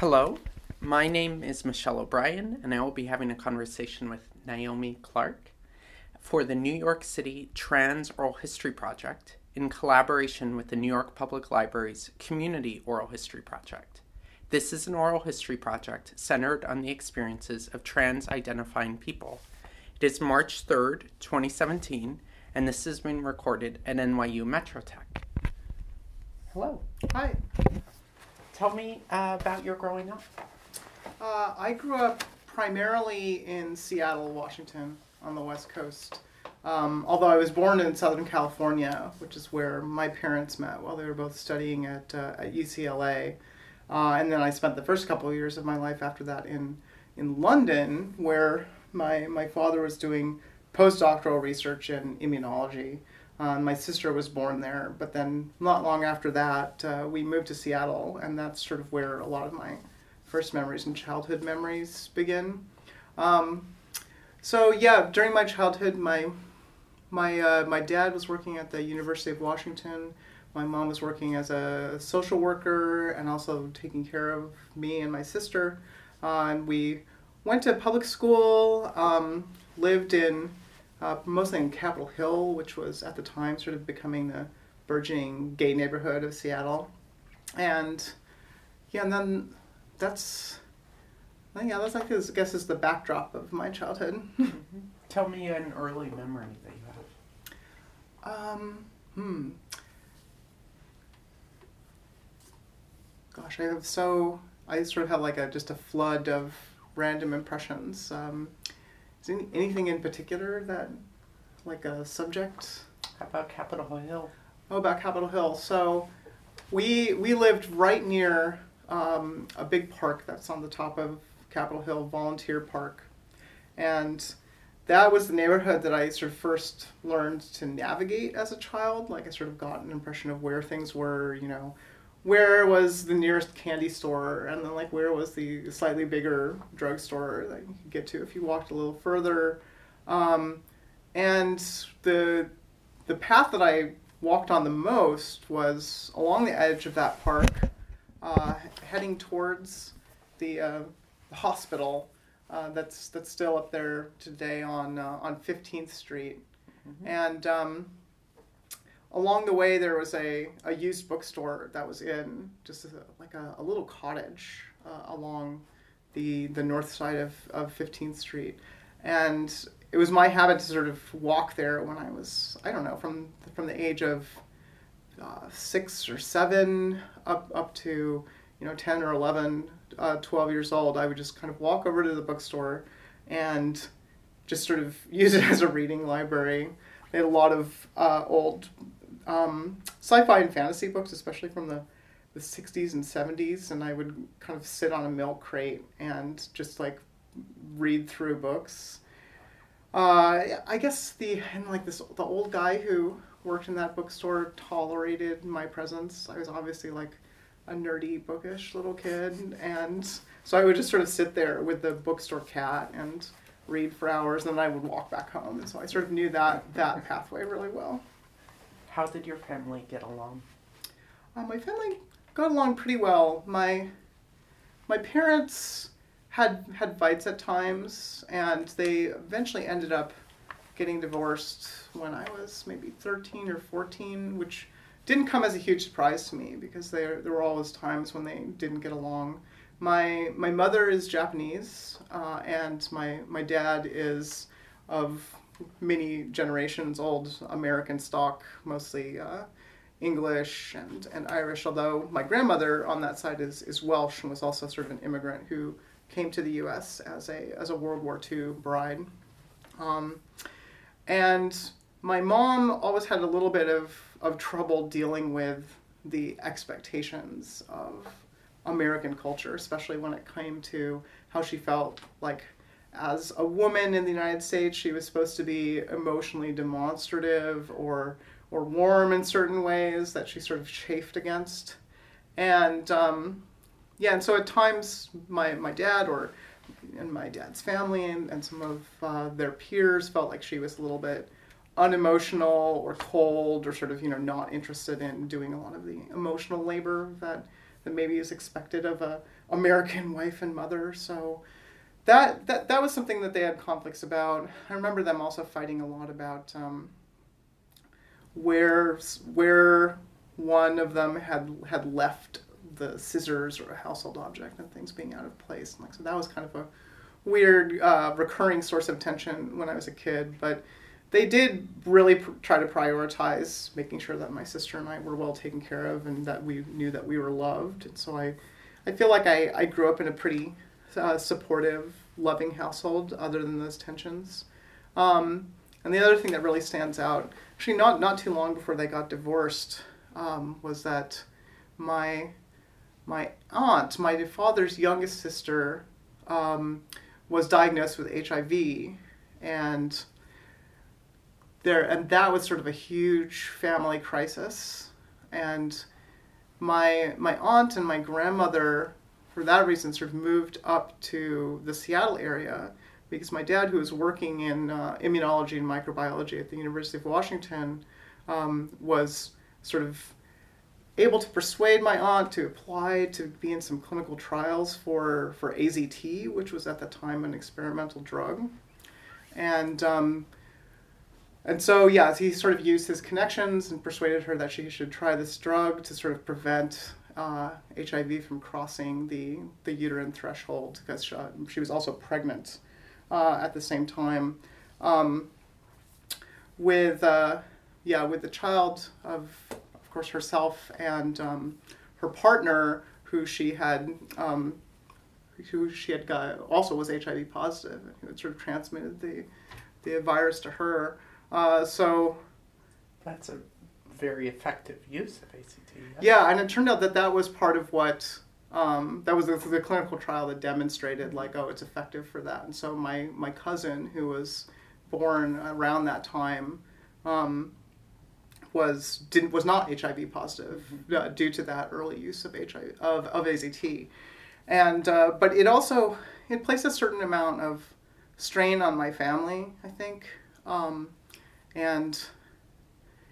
Hello, my name is Michelle O'Brien, and I will be having a conversation with Naomi Clark for the New York City Trans Oral History Project in collaboration with the New York Public Library's Community Oral History Project. This is an oral history project centered on the experiences of trans identifying people. It is March 3rd, 2017, and this has been recorded at NYU MetroTech. Hello. Hi. Tell me uh, about your growing up. Uh, I grew up primarily in Seattle, Washington, on the West Coast. Um, although I was born in Southern California, which is where my parents met while they were both studying at, uh, at UCLA. Uh, and then I spent the first couple of years of my life after that in, in London, where my, my father was doing postdoctoral research in immunology. Uh, my sister was born there, but then not long after that, uh, we moved to Seattle, and that's sort of where a lot of my first memories and childhood memories begin. Um, so yeah, during my childhood, my my uh, my dad was working at the University of Washington. My mom was working as a social worker and also taking care of me and my sister. Uh, and we went to public school, um, lived in uh, mostly in Capitol Hill, which was at the time sort of becoming the burgeoning gay neighborhood of Seattle. And yeah, and then that's yeah, that's like I guess is the backdrop of my childhood. Mm-hmm. Tell me an early memory that you have. Um, hmm. Gosh, I have so I sort of have like a just a flood of random impressions. Um, is any, anything in particular that, like a subject? How about Capitol Hill? Oh, about Capitol Hill. So, we we lived right near um, a big park that's on the top of Capitol Hill, Volunteer Park, and that was the neighborhood that I sort of first learned to navigate as a child. Like I sort of got an impression of where things were, you know, where was the nearest candy store? And then like where was the slightly bigger drugstore that you could get to if you walked a little further? Um, and the the path that i walked on the most was along the edge of that park uh, heading towards the, uh, the hospital uh, that's that's still up there today on uh, on 15th street. Mm-hmm. and um, along the way there was a, a used bookstore that was in just a, like a, a, little cottage uh, along the the north side of, of 15th street. And it was my habit to sort of walk there when i was i don't know from from the age of uh, six or seven up up to you know 10 or 11 uh, 12 years old i would just kind of walk over to the bookstore and just sort of use it as a reading library. They had a lot of uh, old um, sci-fi and fantasy books, especially from the the 60s and 70s, and I would kind of sit on a milk crate and just like read through books. Uh, I guess the and like this the old guy who worked in that bookstore tolerated my presence. I was obviously like a nerdy, bookish little kid, and so I would just sort of sit there with the bookstore cat and read for hours, and then I would walk back home. And so I sort of knew that that pathway really well. How did your family get along? Uh, my family got along pretty well. My my parents had had fights at times, and they eventually ended up getting divorced when I was maybe 13 or 14, which didn't come as a huge surprise to me because there there were always times when they didn't get along. My my mother is Japanese, uh, and my my dad is of many generations old American stock, mostly uh, English and, and Irish, although my grandmother on that side is, is Welsh and was also sort of an immigrant who came to the US as a, as a World War II bride. Um, and my mom always had a little bit of, of trouble dealing with the expectations of American culture, especially when it came to how she felt like as a woman in the United States, she was supposed to be emotionally demonstrative or or warm in certain ways that she sort of chafed against, and um, yeah, and so at times my my dad or and my dad's family and, and some of uh, their peers felt like she was a little bit unemotional or cold or sort of you know not interested in doing a lot of the emotional labor that that maybe is expected of a American wife and mother. So that that that was something that they had conflicts about. I remember them also fighting a lot about um, where where one of them had had left the scissors or a household object and things being out of place. And like so, that was kind of a weird uh, recurring source of tension when I was a kid. But they did really pr- try to prioritize making sure that my sister and I were well taken care of and that we knew that we were loved. And so I, I feel like I, I grew up in a pretty uh, supportive, loving household, other than those tensions. Um, and the other thing that really stands out, actually, not not too long before they got divorced, um, was that my my aunt, my father's youngest sister, um, was diagnosed with HIV, and there and that was sort of a huge family crisis, and my my aunt and my grandmother, for that reason, sort of moved up to the Seattle area because my dad, who was working in uh, immunology and microbiology at the University of Washington, um, was sort of able to persuade my aunt to apply to be in some clinical trials for, for AZT, which was at the time an experimental drug. And, um, and so, yeah, he sort of used his connections and persuaded her that she should try this drug to sort of prevent uh, HIV from crossing the, the uterine threshold because she, uh, she was also pregnant uh, at the same time. Um, with, uh, yeah, with the child of of course, herself and um, her partner, who she had, um, who she had got, also was HIV positive, had sort of transmitted the, the virus to her. Uh, so that's a very effective use of AZT. Yeah, and it turned out that that was part of what um, that was the, the, clinical trial that demonstrated like oh it's effective for that. And so my my cousin who was born around that time. Um, was didn't was not HIV positive mm-hmm. uh, due to that early use of HIV of, of AZT, and uh, but it also it placed a certain amount of strain on my family, I think, um, and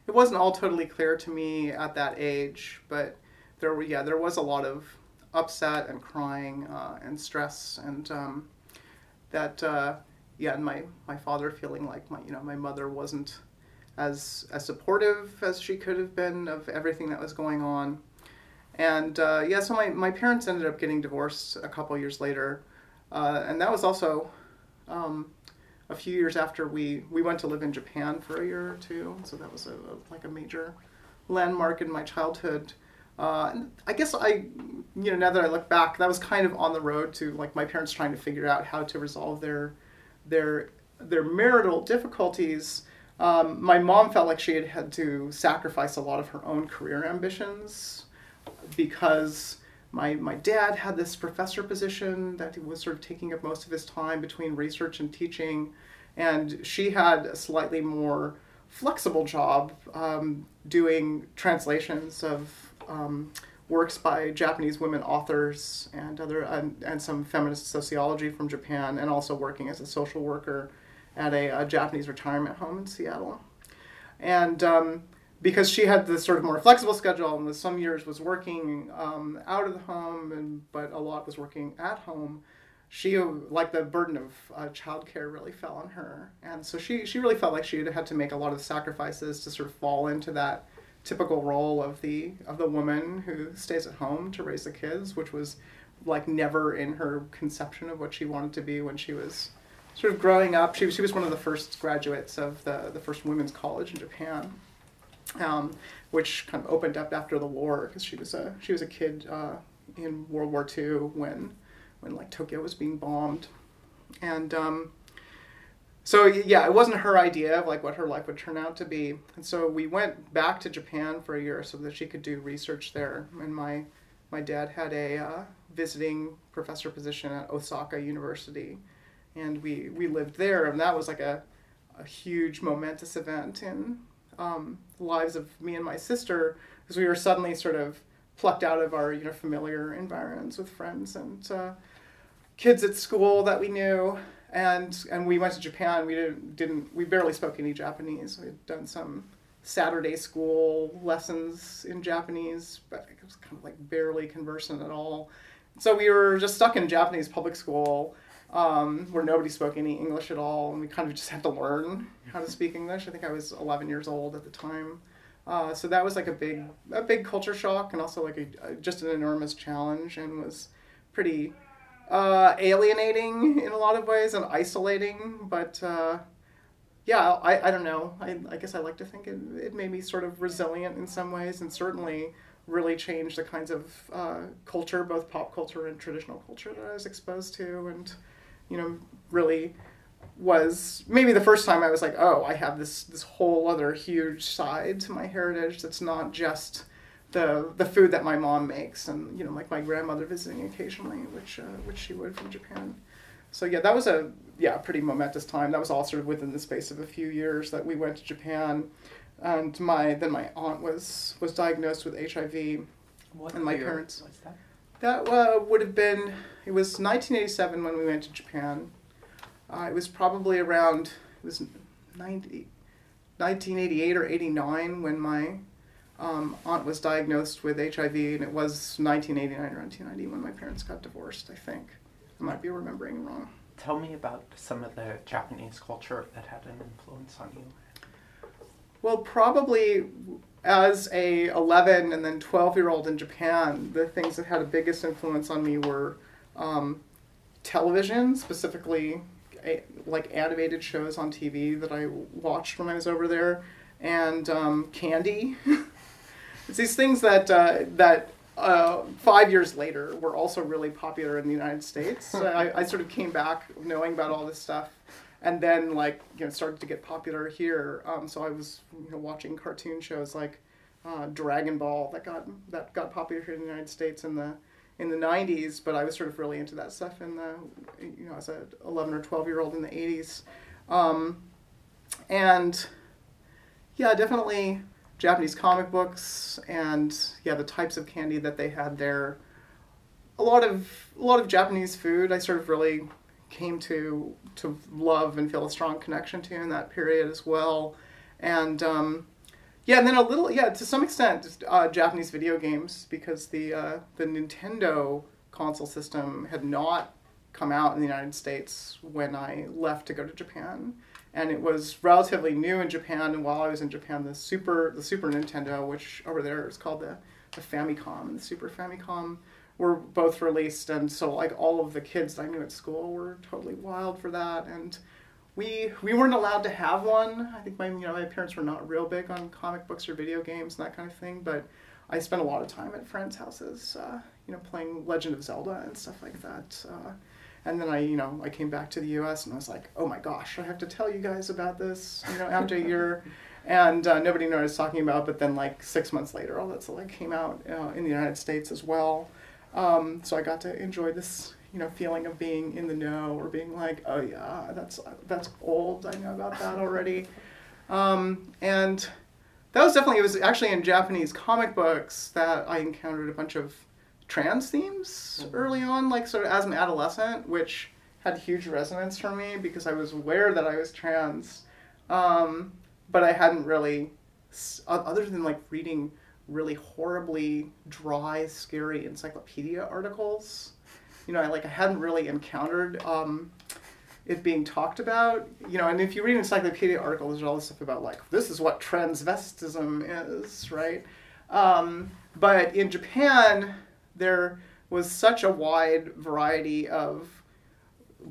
it wasn't all totally clear to me at that age, but there were yeah there was a lot of upset and crying uh, and stress and um, that uh, yeah and my my father feeling like my you know my mother wasn't as as supportive as she could have been of everything that was going on. And uh, yeah, so my, my parents ended up getting divorced a couple years later, uh, and that was also um, a few years after we, we went to live in Japan for a year or two. So that was a, a like a major landmark in my childhood. Uh, I guess I, you know, now that I look back, that was kind of on the road to like my parents trying to figure out how to resolve their their their marital difficulties um, my mom felt like she had had to sacrifice a lot of her own career ambitions because my, my dad had this professor position that was sort of taking up most of his time between research and teaching, and she had a slightly more flexible job um, doing translations of um, works by Japanese women authors and other and, and some feminist sociology from Japan, and also working as a social worker at a, a Japanese retirement home in Seattle. And um, because she had this sort of more flexible schedule and some years was working um, out of the home, and, but a lot was working at home, she, like the burden of uh, childcare really fell on her. And so she, she really felt like she had to make a lot of sacrifices to sort of fall into that typical role of the of the woman who stays at home to raise the kids, which was like never in her conception of what she wanted to be when she was sort of growing up, she, she was one of the first graduates of the, the first women's college in Japan, um, which kind of opened up after the war because she was a she was a kid uh, in World War II when when like Tokyo was being bombed, and um, so yeah, it wasn't her idea of like what her life would turn out to be, and so we went back to Japan for a year so that she could do research there, and my my dad had a uh, visiting professor position at Osaka University. And we we lived there, and that was like a a huge momentous event in um, lives of me and my sister because we were suddenly sort of plucked out of our you know familiar environments with friends and uh, kids at school that we knew. And and we went to Japan. We didn't didn't we barely spoke any Japanese. We had done some Saturday school lessons in Japanese but it was kind of like barely conversant at all. So we were just stuck in Japanese public school um, where nobody spoke any English at all, and we kind of just had to learn how to speak English. I think I was 11 years old at the time. Uh, so that was like a big, a big culture shock, and also like a, just an enormous challenge, and was pretty uh, alienating in a lot of ways and isolating. But uh, yeah, I, I don't know. I, I guess I like to think it, it made me sort of resilient in some ways, and certainly really changed the kinds of uh, culture, both pop culture and traditional culture, that I was exposed to, and you know, really was maybe the first time I was like, oh, I have this this whole other huge side to my heritage that's not just the the food that my mom makes and you know like my grandmother visiting occasionally, which uh, which she would from Japan. So yeah, that was a yeah pretty momentous time. That was all sort of within the space of a few years that we went to Japan, and my then my aunt was was diagnosed with HIV, What And my year parents. That uh, would have been, it was 1987 when we went to Japan. Uh, it was probably around, it was 90, 1988 or 89 when my um, aunt was diagnosed with HIV, and it was 1989 or 1990 when my parents got divorced, I think. I might be remembering wrong. Tell me about some of the Japanese culture that had an influence on you. Well, probably as a 11 and then 12 year old in Japan, the things that had the biggest influence on me were um, television, specifically a, like animated shows on TV that I watched when I was over there, and um, candy. it's these things that uh, that uh, five years later were also really popular in the United States. So I, I sort of came back knowing about all this stuff and then like you know started to get popular here. Um, so I was you know watching cartoon shows like uh, Dragon Ball that got that got popular here in the United States in the in the 90s, but I was sort of really into that stuff in the you know as a 11 or 12 year old in the 80s, um, and yeah, definitely Japanese comic books and yeah the types of candy that they had there. A lot of a lot of Japanese food I sort of really came to to love and feel a strong connection to in that period as well, and um, yeah, and then a little yeah to some extent uh, Japanese video games because the uh, the Nintendo console system had not come out in the United States when I left to go to Japan, and it was relatively new in Japan. And while I was in Japan, the Super the Super Nintendo, which over there is called the the Famicom the Super Famicom were both released and so like all of the kids I knew at school were totally wild for that and we we weren't allowed to have one. I think my you know my parents were not real big on comic books or video games and that kind of thing, but I spent a lot of time at friends' houses, uh, you know, playing Legend of Zelda and stuff like that. Uh, and then I, you know, I came back to the U.S. and I was like, oh my gosh, I have to tell you guys about this, you know, after a year. And uh, nobody knew what I was talking about. But then, like six months later, all that like came out uh, in the United States as well. Um, so I got to enjoy this, you know, feeling of being in the know or being like, oh yeah, that's that's old. I know about that already. Um, and that was definitely it was actually in Japanese comic books that I encountered a bunch of trans themes early on, like sort of as an adolescent, which had huge resonance for me because I was aware that I was trans, um, but I hadn't really, other than like reading really horribly dry, scary encyclopedia articles. You know, I, like I hadn't really encountered um, it being talked about. You know, and if you read encyclopedia articles, there's all this stuff about like this is what transvestism is, right? Um, but in Japan, there was such a wide variety of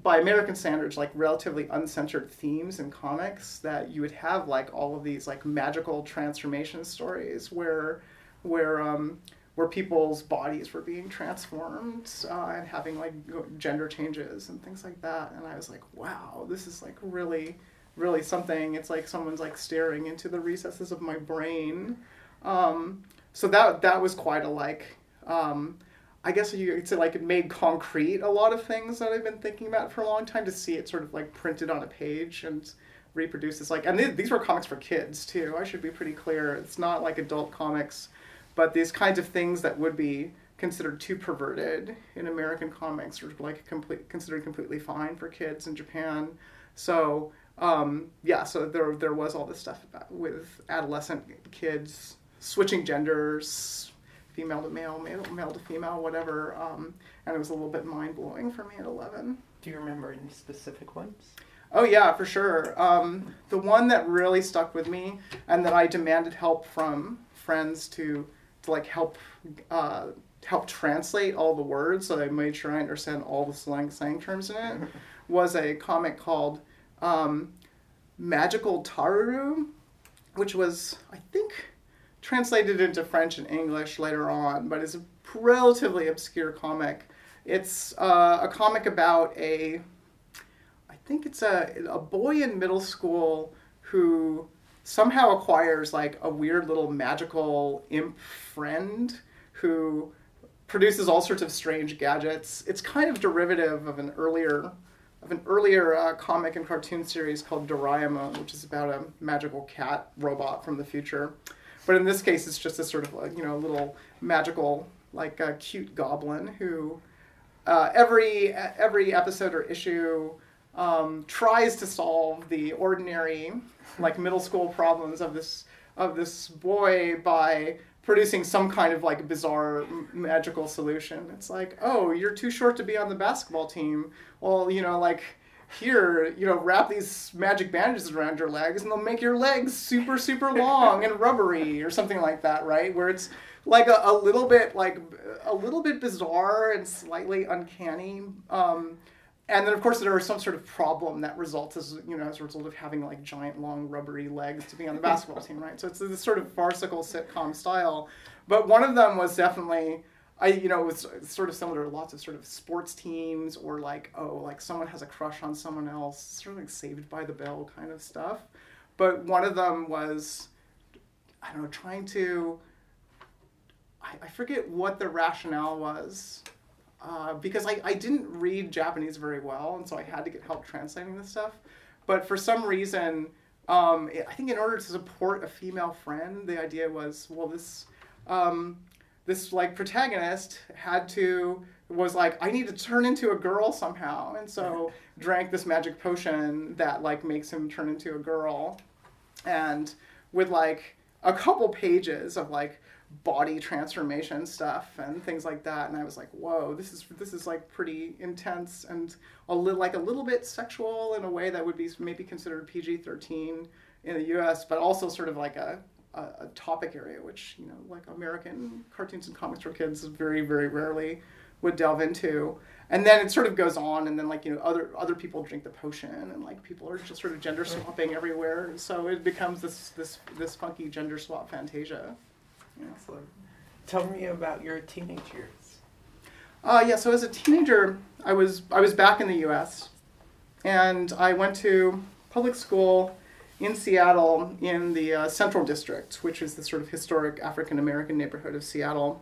by American standards, like relatively uncensored themes in comics, that you would have like all of these like magical transformation stories where, where, um, where people's bodies were being transformed uh, and having like gender changes and things like that. And I was like, wow, this is like really, really something. It's like someone's like staring into the recesses of my brain. Um, so that that was quite a like. Um, I guess you could say like it made concrete a lot of things that I've been thinking about for a long time to see it sort of like printed on a page and reproduced. It's like, and th- these were comics for kids too. I should be pretty clear. It's not like adult comics, but these kinds of things that would be considered too perverted in American comics are like complete considered completely fine for kids in Japan. So um, yeah, so there there was all this stuff about with adolescent kids switching genders, female to male, male, male to female, whatever. Um, and it was a little bit mind blowing for me at 11. Do you remember any specific ones? Oh yeah, for sure. Um, the one that really stuck with me, and that I demanded help from friends to to like help uh, help translate all the words, so I made sure I understand all the slang slang terms in it, was a comic called um, Magical Taruru, which was I think translated into French and English later on, but it's a relatively obscure comic. It's uh, a comic about a I think it's a a boy in middle school who somehow acquires like a weird little magical imp friend who produces all sorts of strange gadgets. It's kind of derivative of an earlier of an earlier uh, comic and cartoon series called Doraemon, which is about a magical cat robot from the future. But in this case, it's just a sort of like, you know little magical like a cute goblin who uh, every every episode or issue um, tries to solve the ordinary like middle school problems of this of this boy by producing some kind of like bizarre magical solution. It's like, oh, you're too short to be on the basketball team. Well, you know, like here, you know, wrap these magic bandages around your legs and they'll make your legs super, super long and rubbery or something like that, right? Where it's like a, a little bit like a little bit bizarre and slightly uncanny. Um, and then of course there is some sort of problem that results as you know as a result of having like giant long rubbery legs to be on the basketball team right so it's this sort of farcical sitcom style but one of them was definitely i you know it was sort of similar to lots of sort of sports teams or like oh like someone has a crush on someone else sort of like saved by the bell kind of stuff but one of them was i don't know trying to i, I forget what the rationale was uh, because I, I didn't read Japanese very well, and so I had to get help translating this stuff. But for some reason, um, I think in order to support a female friend, the idea was well, this um, this like protagonist had to was like I need to turn into a girl somehow, and so drank this magic potion that like makes him turn into a girl, and with like a couple pages of like body transformation stuff and things like that and i was like whoa this is this is like pretty intense and a little like a little bit sexual in a way that would be maybe considered pg-13 in the us but also sort of like a, a, a topic area which you know like american cartoons and comics for kids very very rarely would delve into and then it sort of goes on and then like you know other other people drink the potion and like people are just sort of gender swapping everywhere so it becomes this this this funky gender swap fantasia Excellent. Tell me about your teenage years. Uh, yeah, so as a teenager, I was I was back in the U.S. and I went to public school in Seattle in the uh, Central District, which is the sort of historic African American neighborhood of Seattle.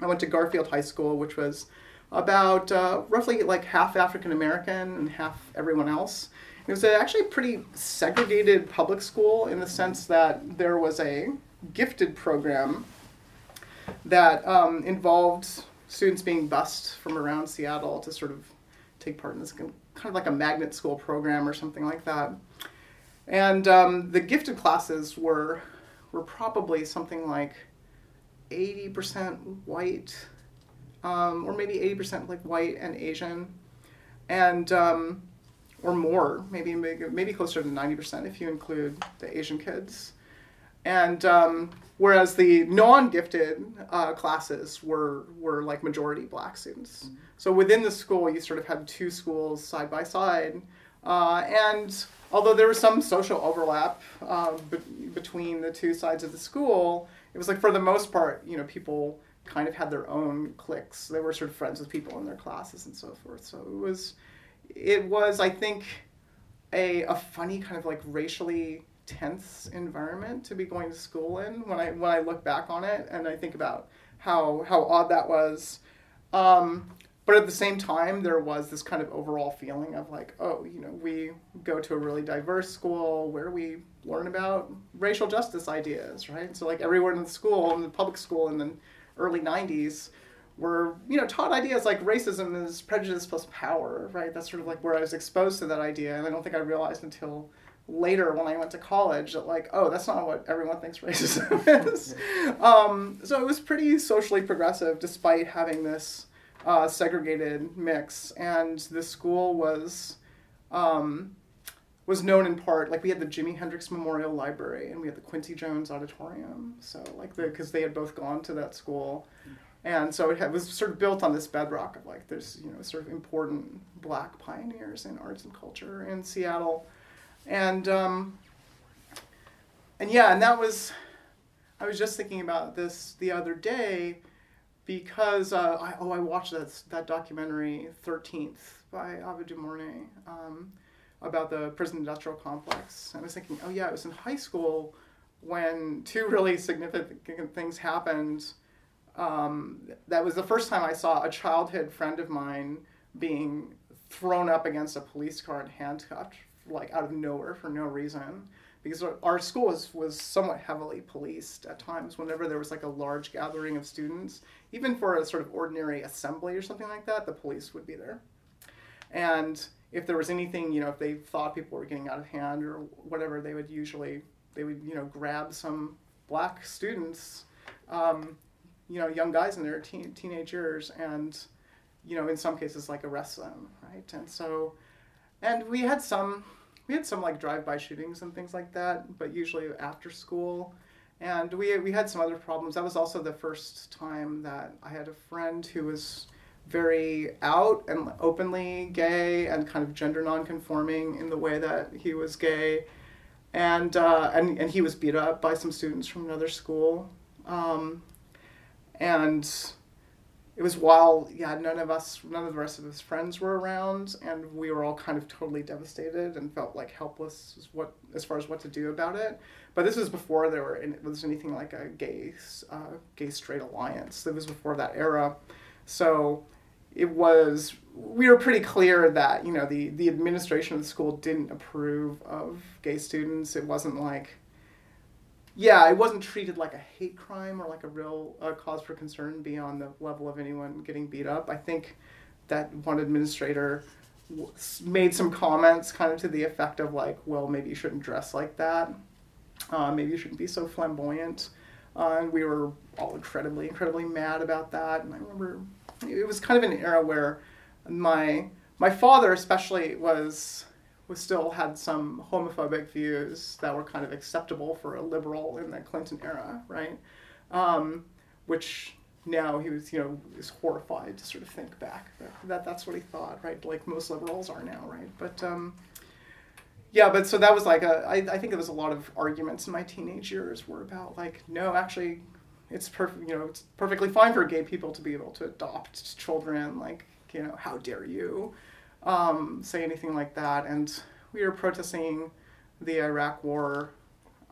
I went to Garfield High School, which was about uh, roughly like half African American and half everyone else. It was actually a pretty segregated public school in the sense that there was a gifted program that um, involved students being bused from around Seattle to sort of take part in this kind of like a magnet school program or something like that. And um, the gifted classes were were probably something like 80% white, um, or maybe 80% like white and Asian, and um, or more, maybe maybe closer to 90% if you include the Asian kids. And um, whereas the non-gifted uh, classes were were like majority black students. Mm-hmm. So within the school, you sort of had two schools side by side, uh, and although there was some social overlap uh, be- between the two sides of the school, it was like for the most part, you know, people kind of had their own cliques. They were sort of friends with people in their classes and so forth. So it was, it was, I think, a a funny kind of like racially tense environment to be going to school in when I when I look back on it and I think about how how odd that was. Um, but at the same time, there was this kind of overall feeling of like, oh, you know, we go to a really diverse school where we learn about racial justice ideas, right? So like everyone in the school, in the public school in the early '90s, were you know taught ideas like racism is prejudice plus power, right? That's sort of like where I was exposed to that idea, and I don't think I realized until later when I went to college that like, oh, that's not what everyone thinks racism is. um, so it was pretty socially progressive despite having this uh, segregated mix, and the school was. Um, was known in part like we had the Jimi Hendrix Memorial Library and we had the Quincy Jones Auditorium. So like the because they had both gone to that school, and so it had, was sort of built on this bedrock of like there's you know sort of important Black pioneers in arts and culture in Seattle, and um, and yeah, and that was I was just thinking about this the other day because uh, I, oh I watched that that documentary Thirteenth by Ava DuVernay. Um, about the prison industrial complex. I was thinking, oh yeah, it was in high school when two really significant things happened. Um, that was the first time I saw a childhood friend of mine being thrown up against a police car and handcuffed, like out of nowhere for no reason. Because our school was, was somewhat heavily policed at times whenever there was like a large gathering of students. Even for a sort of ordinary assembly or something like that, the police would be there. And if there was anything, you know, if they thought people were getting out of hand or whatever, they would usually they would you know grab some black students, um, you know, young guys in their teen, teenage years, and you know, in some cases like arrest them, right? And so, and we had some we had some like drive-by shootings and things like that, but usually after school. And we, we had some other problems. That was also the first time that I had a friend who was very out and openly gay and kind of gender nonconforming in the way that he was gay, and uh, and and he was beat up by some students from another school, um, and it was while yeah none of us none of the rest of his friends were around and we were all kind of totally devastated and felt like helpless as what as far as what to do about it. But this was before there were it was anything like a gay uh, gay straight alliance. It was before that era. So it was we were pretty clear that you know the the administration of the school didn't approve of gay students. It wasn't like yeah, it wasn't treated like a hate crime or like a real uh, cause for concern beyond the level of anyone getting beat up. I think that one administrator made some comments kind of to the effect of like, well, maybe you shouldn't dress like that. Uh, maybe you shouldn't be so flamboyant. Uh, and we were all incredibly, incredibly mad about that. And I remember it was kind of an era where my my father especially was still had some homophobic views that were kind of acceptable for a liberal in the Clinton era, right? Um, which now he was, you know, is horrified to sort of think back that, that that's what he thought, right? Like most liberals are now, right? But um, yeah, but so that was like a. I, I think there was a lot of arguments in my teenage years were about like, no, actually, it's perfect you know it's perfectly fine for gay people to be able to adopt children like you know how dare you um, say anything like that. And we were protesting the iraq war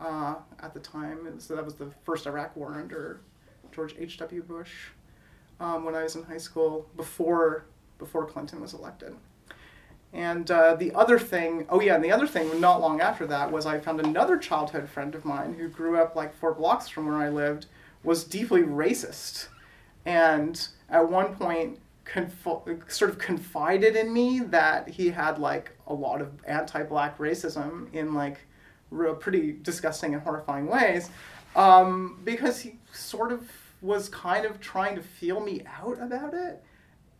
uh, at the time. So that was the first iraq war under george h.w bush um, when i was in high school before before clinton was elected. And uh, the other thing, oh yeah, and the other thing, not long after that, was I found another childhood friend of mine who grew up like four blocks from where I lived, was deeply racist. And at one point, sort of confided in me that he had like a lot of anti-black racism in like real pretty disgusting and horrifying ways, um, because he sort of was kind of trying to feel me out about it,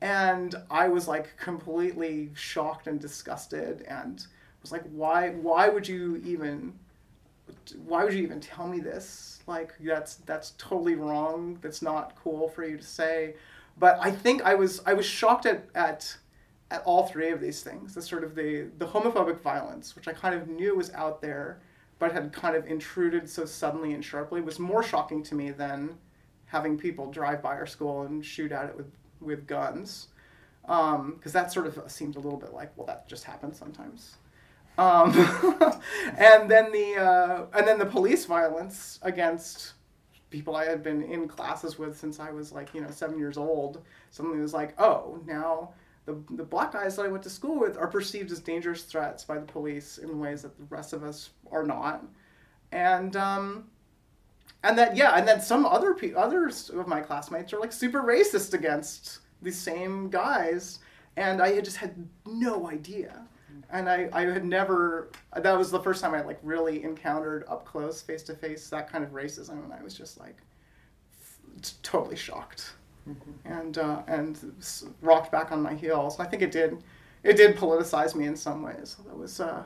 and I was like completely shocked and disgusted, and was like, why? Why would you even? Why would you even tell me this? like that's that's totally wrong that's not cool for you to say but i think i was i was shocked at at at all three of these things. The sort of the the homophobic violence which i kind of knew was out there but had kind of intruded so suddenly and sharply was more shocking to me than having people drive by our school and shoot at it with with guns. Because um, that sort of seemed a little bit like well that just happens sometimes. Um, and then the uh, and then the police violence against people I had been in classes with since I was like you know seven years old. Suddenly was like, oh, now the the black guys that I went to school with are perceived as dangerous threats by the police in ways that the rest of us are not, and um, and that yeah, and then some other pe- others of my classmates are like super racist against these same guys, and I just had no idea and I, I had never that was the first time I like really encountered up close face to face that kind of racism and I was just like f- totally shocked. Mm-hmm. and uh, and rocked back on my heels. I think it did it did politicize me in some ways. There was uh,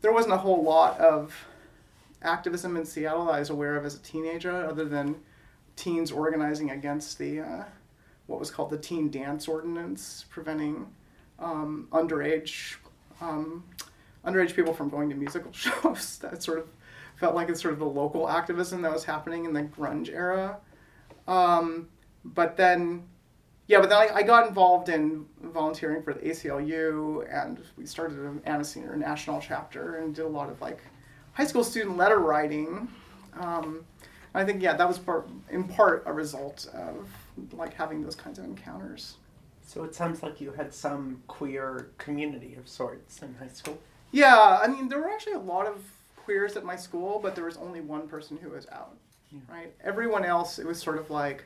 there wasn't a whole lot of activism in Seattle that I was aware of as a teenager other than teens organizing against the uh, what was called the teen dance ordinance preventing um, underage um, underage people from going to musical shows. that sort of felt like it's sort of the local activism that was happening in the grunge era. Um, but then, yeah, but then I, I, got involved in volunteering for the ACLU, and we started an Amnesty International chapter and did a lot of like high school student letter writing. Um, I think yeah, that was part, in part a result of like having those kinds of encounters. So it sounds like you had some queer community of sorts in high school. Yeah, I mean, there were actually a lot of queers at my school, but there was only one person who was out. Yeah. Right? Everyone else, it was sort of like,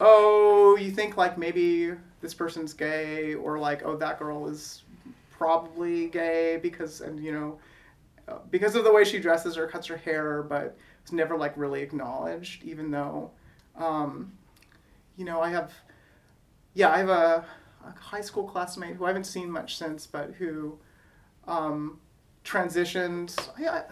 oh, you think like maybe this person's gay, or like, oh, that girl is probably gay because, and you know, uh, because of the way she dresses or cuts her hair, but it's never like really acknowledged, even though, um, you know, I have yeah, I have a, a, high school classmate who I haven't seen much since, but who um, transitioned. I, I,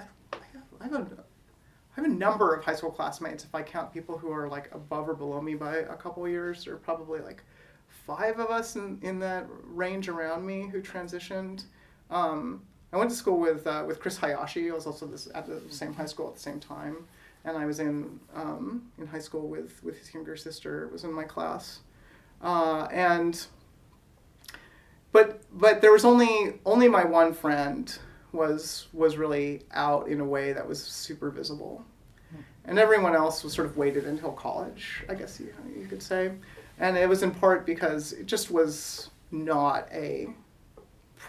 I, have a, I have a number of high school classmates. If I count people who are like above or below me by a couple years, are probably like five of us in, in that range around me who transitioned. Um, I went to school with uh, with Kris Hayashi. I was also this, at the same high school at the same time, and I was in um, in high school with with his younger sister. Was in my class. Uh, and but but there was only only my one friend was was really out in a way that was super visible, and everyone else was sort of waited until college, I guess you you could say, and it was in part because it just was not a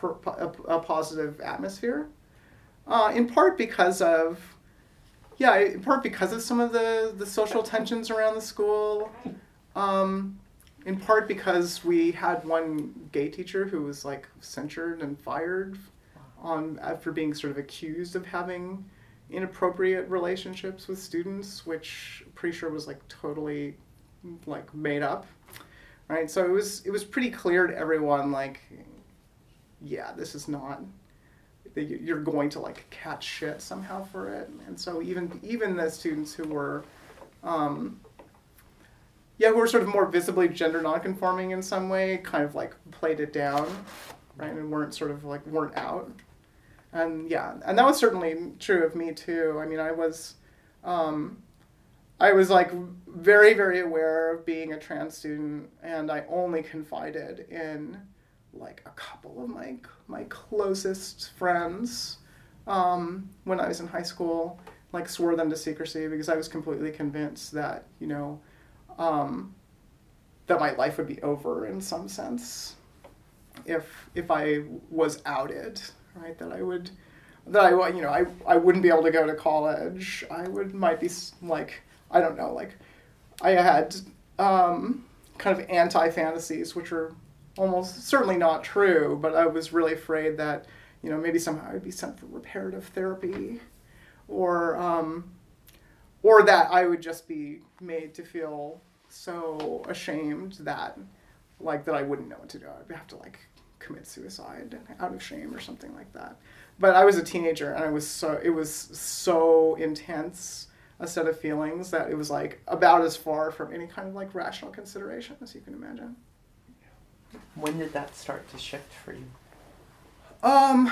a, positive atmosphere, uh, in part because of yeah, in part because of some of the the social tensions around the school. Um, in part because we had one gay teacher who was like censured and fired on after being sort of accused of having inappropriate relationships with students, which I'm pretty sure was like totally like made up. Right? So it was it was pretty clear to everyone like yeah, this is not you're going to like catch shit somehow for it. And so even even the students who were um, yeah, who were sort of more visibly gender nonconforming in some way, kind of like played it down, right, and weren't sort of like weren't out. And yeah, and that was certainly true of me too. I mean, I was, um, I was like very very aware of being a trans student, and I only confided in like a couple of my my closest friends um, when I was in high school. Like swore them to secrecy because I was completely convinced that you know um, that my life would be over in some sense if if I was outed, right? That I would that I you know I I wouldn't be able to go to college. I would might be like I don't know like I had um, kind of anti fantasies, which are almost certainly not true, but I was really afraid that you know maybe somehow I'd be sent for reparative therapy, or um, or that I would just be made to feel so ashamed that like that I wouldn't know what to do. I'd have to like commit suicide out of shame or something like that. But I was a teenager and I was so it was so intense a set of feelings that it was like about as far from any kind of like rational consideration as you can imagine. When did that start to shift for you? Um,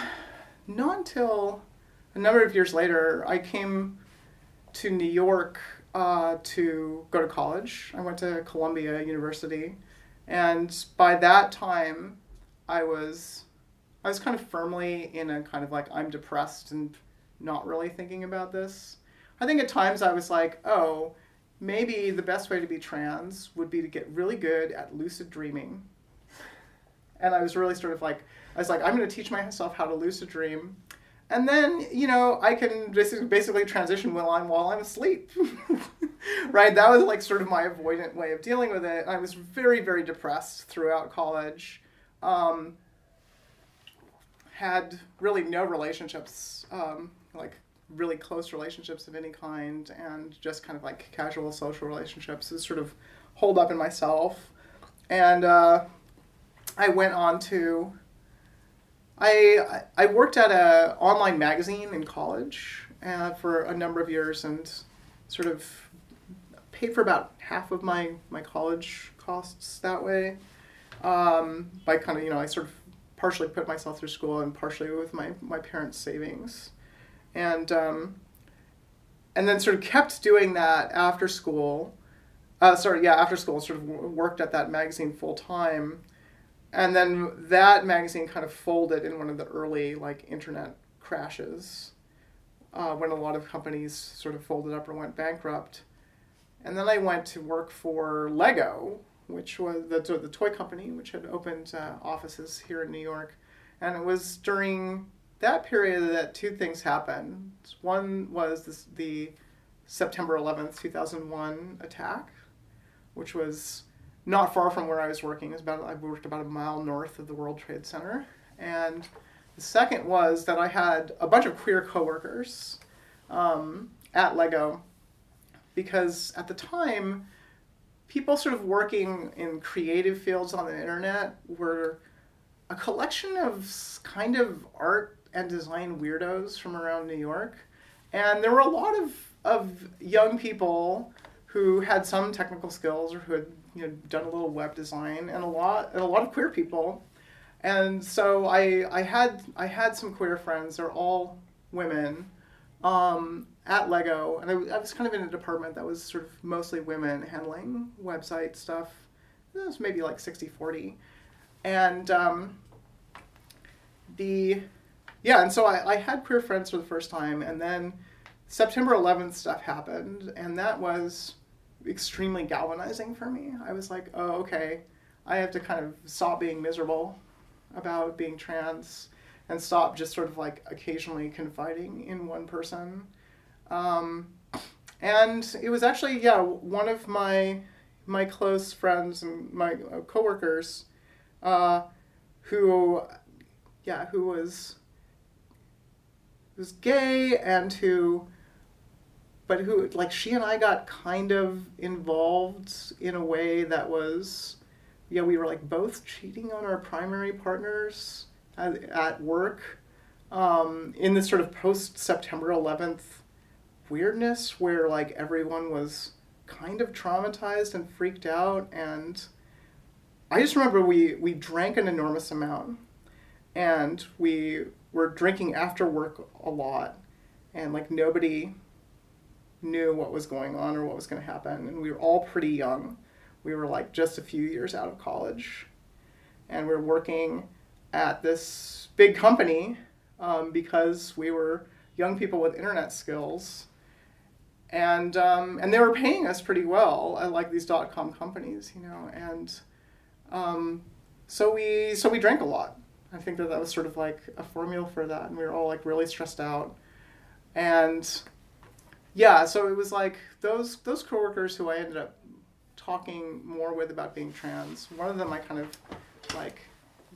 not until a number of years later. I came to New York uh, to go to college. I went to Columbia University, and by that time, I was I was kind of firmly in a kind of like I'm depressed and not really thinking about this. I think at times I was like, oh, maybe the best way to be trans would be to get really good at lucid dreaming. And I was really sort of like, I was like, I'm going to teach myself how to lucid dream and then you know I can basically transition while I'm while I'm asleep, right? That was like sort of my avoidant way of dealing with it. I was very very depressed throughout college. Um, had really no relationships, um, like really close relationships of any kind, and just kind of like casual social relationships. Is sort of holed up in myself, and uh, I went on to. I I worked at a online magazine in college uh, for a number of years and sort of paid for about half of my my college costs that way. Um, by kind of you know I sort of partially put myself through school and partially with my my parents' savings, and um, and then sort of kept doing that after school. Uh, sorry, yeah, after school, sort of worked at that magazine full time, and then that magazine kind of folded in one of the early like internet crashes, uh, when a lot of companies sort of folded up or went bankrupt, and then I went to work for Lego, which was the, the toy company, which had opened uh, offices here in New York. And it was during that period that two things happened. One was this, the September 11th, 2001 attack, which was not far from where I was working. Was about, I worked about a mile north of the World Trade Center. And the second was that I had a bunch of queer coworkers um, at Lego because at the time, people sort of working in creative fields on the internet were a collection of kind of art and design weirdos from around New York. And there were a lot of, of young people who had some technical skills or who had you know, done a little web design and a lot and a lot of queer people. And so I, I had I had some queer friends, they're all women. Um, at Lego, and I, I, was kind of in a department that was sort of mostly women handling website stuff. It was maybe like 60 40. And um, the, yeah, and so I, I had queer friends for the first time, and then September 11th stuff happened, and that was extremely galvanizing for me. I was like, oh, okay, I have to kind of stop being miserable about being trans and stop just sort of like occasionally confiding in one person um, and it was actually yeah one of my my close friends and my uh, coworkers uh, who yeah who was was gay and who but who like she and I got kind of involved in a way that was yeah we were like both cheating on our primary partners at, at work um, in this sort of post September 11th weirdness where like everyone was kind of traumatized and freaked out. And I just remember we we drank an enormous amount and we were drinking after work a lot. And like nobody knew what was going on or what was going to happen and we were all pretty young we were like just a few years out of college and we are working at this big company um, because we were young people with internet skills and um, and they were paying us pretty well. I like these dot com companies, you know, and um, so we so we drank a lot. I think that that was sort of like a formula for that, and we were all like really stressed out, and yeah, so it was like those those coworkers who I ended up talking more with about being trans. One of them I kind of like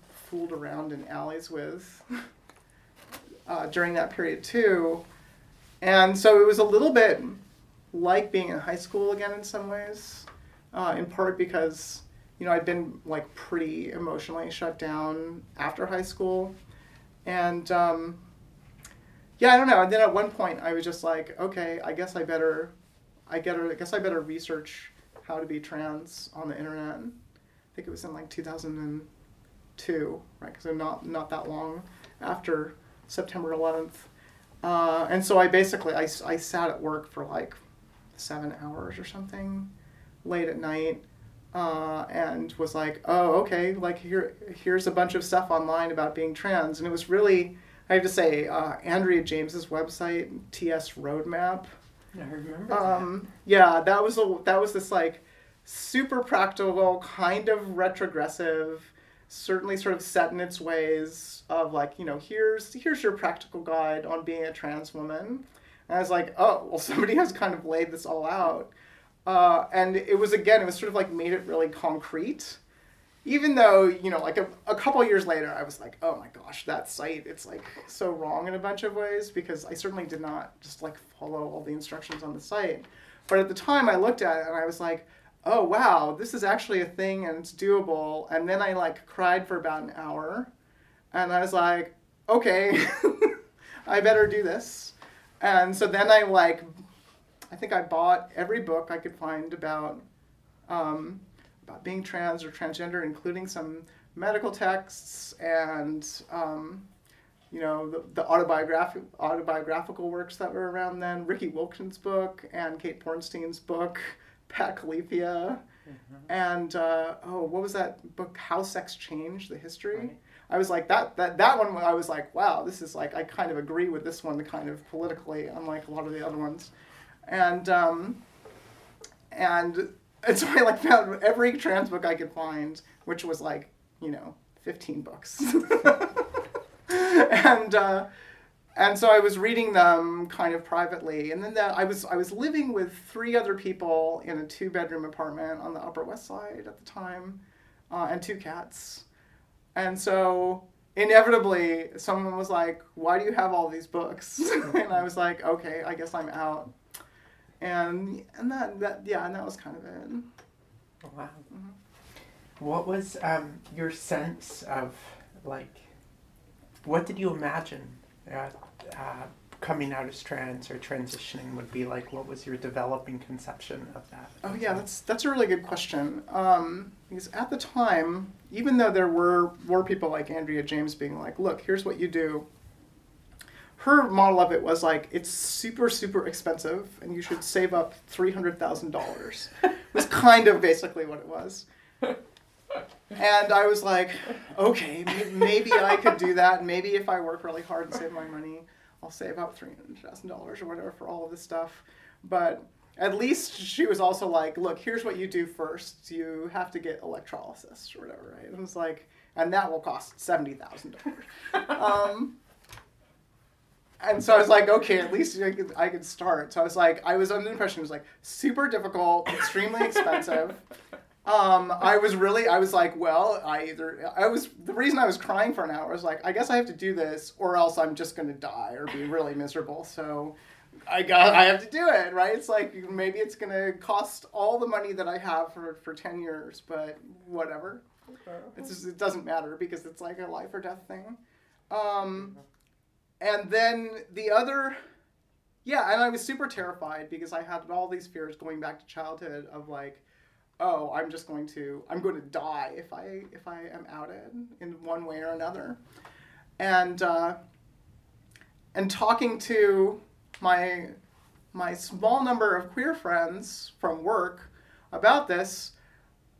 fooled around in alleys with uh, during that period too. And so it was a little bit like being in high school again in some ways, uh, in part because you know I'd been like pretty emotionally shut down after high school, and um, yeah, I don't know. And then at one point I was just like, okay, I guess I better, I get, I guess I better research how to be trans on the internet. I think it was in like 2002, right? Because I'm not not that long after September 11th. Uh, and so I basically I, I sat at work for like seven hours or something late at night uh, and was like, oh, okay, like here, here's a bunch of stuff online about being trans. And it was really, I have to say, uh, Andrea James's website, TS Roadmap. I remember. Um, that. Yeah, that was a, that was this like super practical, kind of retrogressive, certainly sort of set in its ways of like, you know, here's here's your practical guide on being a trans woman. And I was like, oh, well, somebody has kind of laid this all out. Uh, and it was, again, it was sort of like made it really concrete. Even though you know like a, a couple years later i was like oh my gosh that site it's like so wrong in a bunch of ways because i certainly did not just like follow all the instructions on the site. But at the time i looked at it and i was like oh wow this is actually a thing and it's doable. And then i like cried for about an hour and i was like okay i better do this. And so then i like i think i bought every book i could find about um, about being trans or transgender, including some medical texts and um, you know the, the autobiographic autobiographical works that were around then. Riki Wilchins' book and Kate Bornstein's book, Pat Califia, mm-hmm. and uh, oh, what was that book? How Sex Changed the History. Right. I was like that that that one. I was like, wow, this is like I kind of agree with this one, the kind of politically, unlike a lot of the other ones, and um, and and so I like found every trans book I could find, which was like you know fifteen books, and uh, and so I was reading them kind of privately, and then the, I was I was living with three other people in a two bedroom apartment on the Upper West Side at the time, uh, and two cats, and so inevitably someone was like, "Why do you have all these books?" and I was like, "Okay, I guess I'm out." And and that that yeah, and that was kind of it. Wow. Mm-hmm. What was um, your sense of like? What did you imagine uh, uh, coming out as trans or transitioning would be like? What was your developing conception of that? Oh yeah, that's that's a really good question. Um, because at the time, even though there were were people like Andrea James being like, "Look, here's what you do," her model of it was like it's super super expensive and you should save up three hundred thousand dollars. was kind of basically what it was. And I was like, okay, maybe I could do that. Maybe if I work really hard and save my money, I'll save up three hundred thousand dollars or whatever for all of this stuff. But at least she was also like, look, here's what you do first. You have to get electrolysis or whatever, right? And it was like, and that will cost seventy thousand dollars. Um, and so I was like, okay, at least I could, I could start. So I was like, I was under the impression it was like super difficult, extremely expensive. Um, I was really, I was like, well, I either, I was, the reason I was crying for an hour was like, I guess I have to do this or else I'm just going to die or be really miserable. So I got, I have to do it, right? It's like, maybe it's going to cost all the money that I have for, for 10 years, but whatever. It's just, it doesn't matter because it's like a life or death thing. Um, and then the other, yeah, and I was super terrified because I had all these fears going back to childhood of like, oh, I'm just going to, I'm going to die if I if I am outed in one way or another, and uh, and talking to my my small number of queer friends from work about this,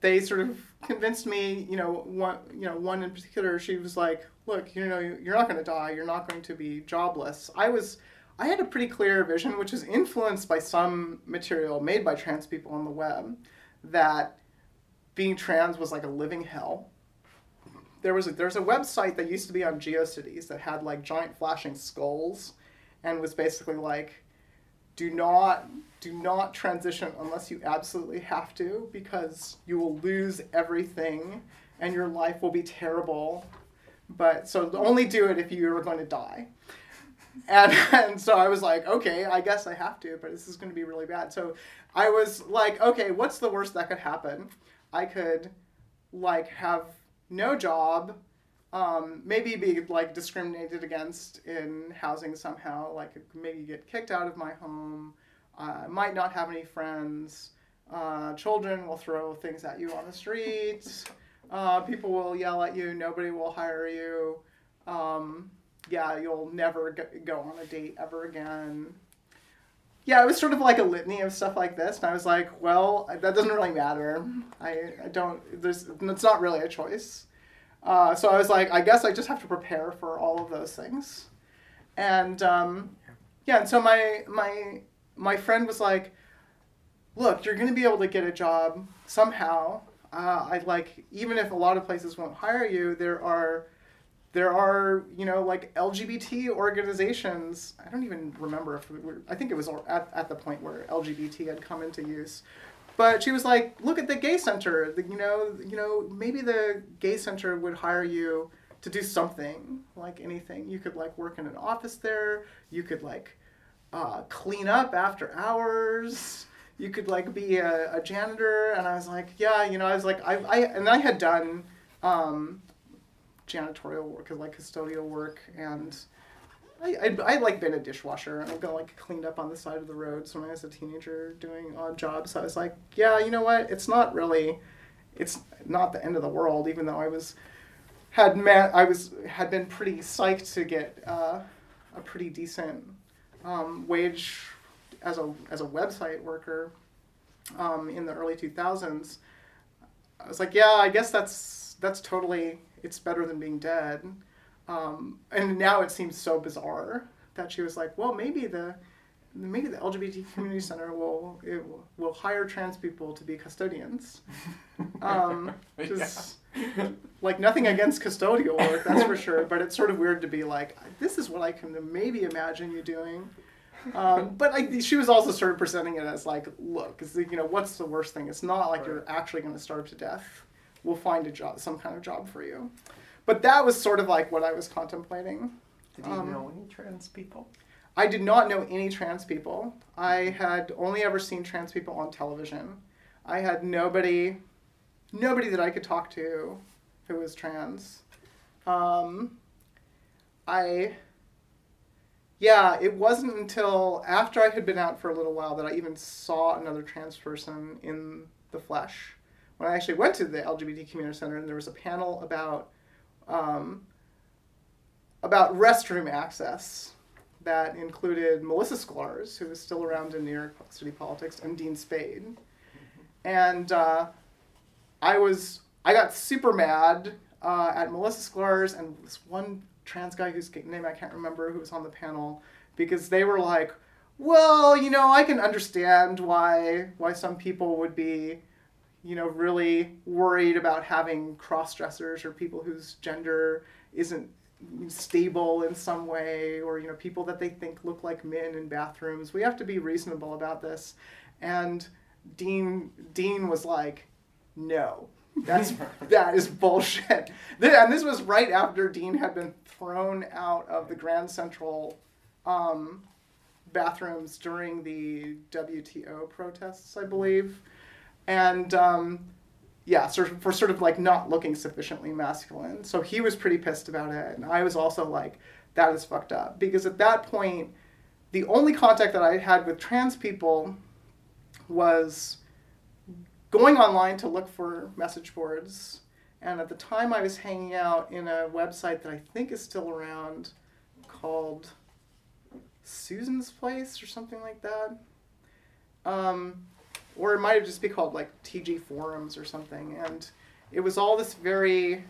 they sort of convinced me. You know, one you know one in particular, she was like, look, you know, you're not going to die. You're not going to be jobless. I was, I had a pretty clear vision, which is influenced by some material made by trans people on the web, that being trans was like a living hell. There was a, there's a website that used to be on GeoCities that had like giant flashing skulls, and was basically like, do not do not transition unless you absolutely have to because you will lose everything and your life will be terrible but so only do it if you are going to die. And, and so I was like, okay, I guess I have to, but this is going to be really bad. So I was like, okay, what's the worst that could happen? I could like have no job, um, maybe be like discriminated against in housing somehow, like maybe get kicked out of my home. Uh, might not have any friends. Uh, children will throw things at you on the street. Uh, people will yell at you. Nobody will hire you. Um, yeah, you'll never go on a date ever again. Yeah, it was sort of like a litany of stuff like this, and I was like, well, that doesn't really matter. I, I don't. There's. It's not really a choice. Uh, so I was like, I guess I just have to prepare for all of those things, and um, yeah. And so my my my friend was like, look, you're going to be able to get a job somehow uh, I like even if a lot of places won't hire you, there are there are you know like LGBT organizations. I don't even remember if we were, I think it was at, at the point where LGBT had come into use, but she was like, "Look at the gay center. You know, you know, maybe the gay center would hire you to do something like anything. You could like work in an office there. You could like uh, clean up after hours. You could like be a, a janitor." And I was like, "Yeah, you know," I was like, "I, I," and I had done um, janitorial work, like custodial work, and I, I, I like been a dishwasher and I've got like cleaned up on the side of the roads when I was a teenager doing odd jobs. So I was like, yeah, you know what? It's not really, it's not the end of the world. Even though I was had met, I was had been pretty psyched to get uh, a pretty decent um, wage as a as a website worker um, in the early two thousands. I was like, yeah, I guess that's that's totally it's better than being dead. Um, and now it seems so bizarre that she was like, well, maybe the maybe the LGBT community center will will, will hire trans people to be custodians. Um, just, yeah. like nothing against custodial work, that's for sure. But it's sort of weird to be like, this is what I can maybe imagine you doing. Um, but I, she was also sort of presenting it as like, look, you know, what's the worst thing? It's not like right. you're actually going to starve to death. We'll find a job, some kind of job for you. But that was sort of like what I was contemplating. Did you um, know any trans people? I did not know any trans people. I had only ever seen trans people on television. I had nobody, nobody that I could talk to who was trans. Um, I, yeah, it wasn't until after I had been out for a little while that I even saw another trans person in the flesh. When I actually went to the LGBT Community Center and there was a panel about um, about restroom access that included Melissa Sklarz, who is still around in New York City politics, and Dean Spade. And uh, I was I got super mad uh, at Melissa Sklarz and this one trans guy whose name I can't remember who was on the panel because they were like, well, you know, I can understand why why some people would be you know, really worried about having cross dressers or people whose gender isn't stable in some way or you know people that they think look like men in bathrooms. We have to be reasonable about this. And dean dean was like no that's that is bullshit. And this was right after dean had been thrown out of the grand central um, bathrooms during the wto protests i believe and um, yeah, so for sort of like not looking sufficiently masculine. So he was pretty pissed about it, and I was also like, that is fucked up because at that point, the only contact that I had with trans people was going online to look for message boards. And at the time, I was hanging out in a website that I think is still around called Susan's Place or something like that. Um, or it might have just be called like TG forums or something. And it was all this very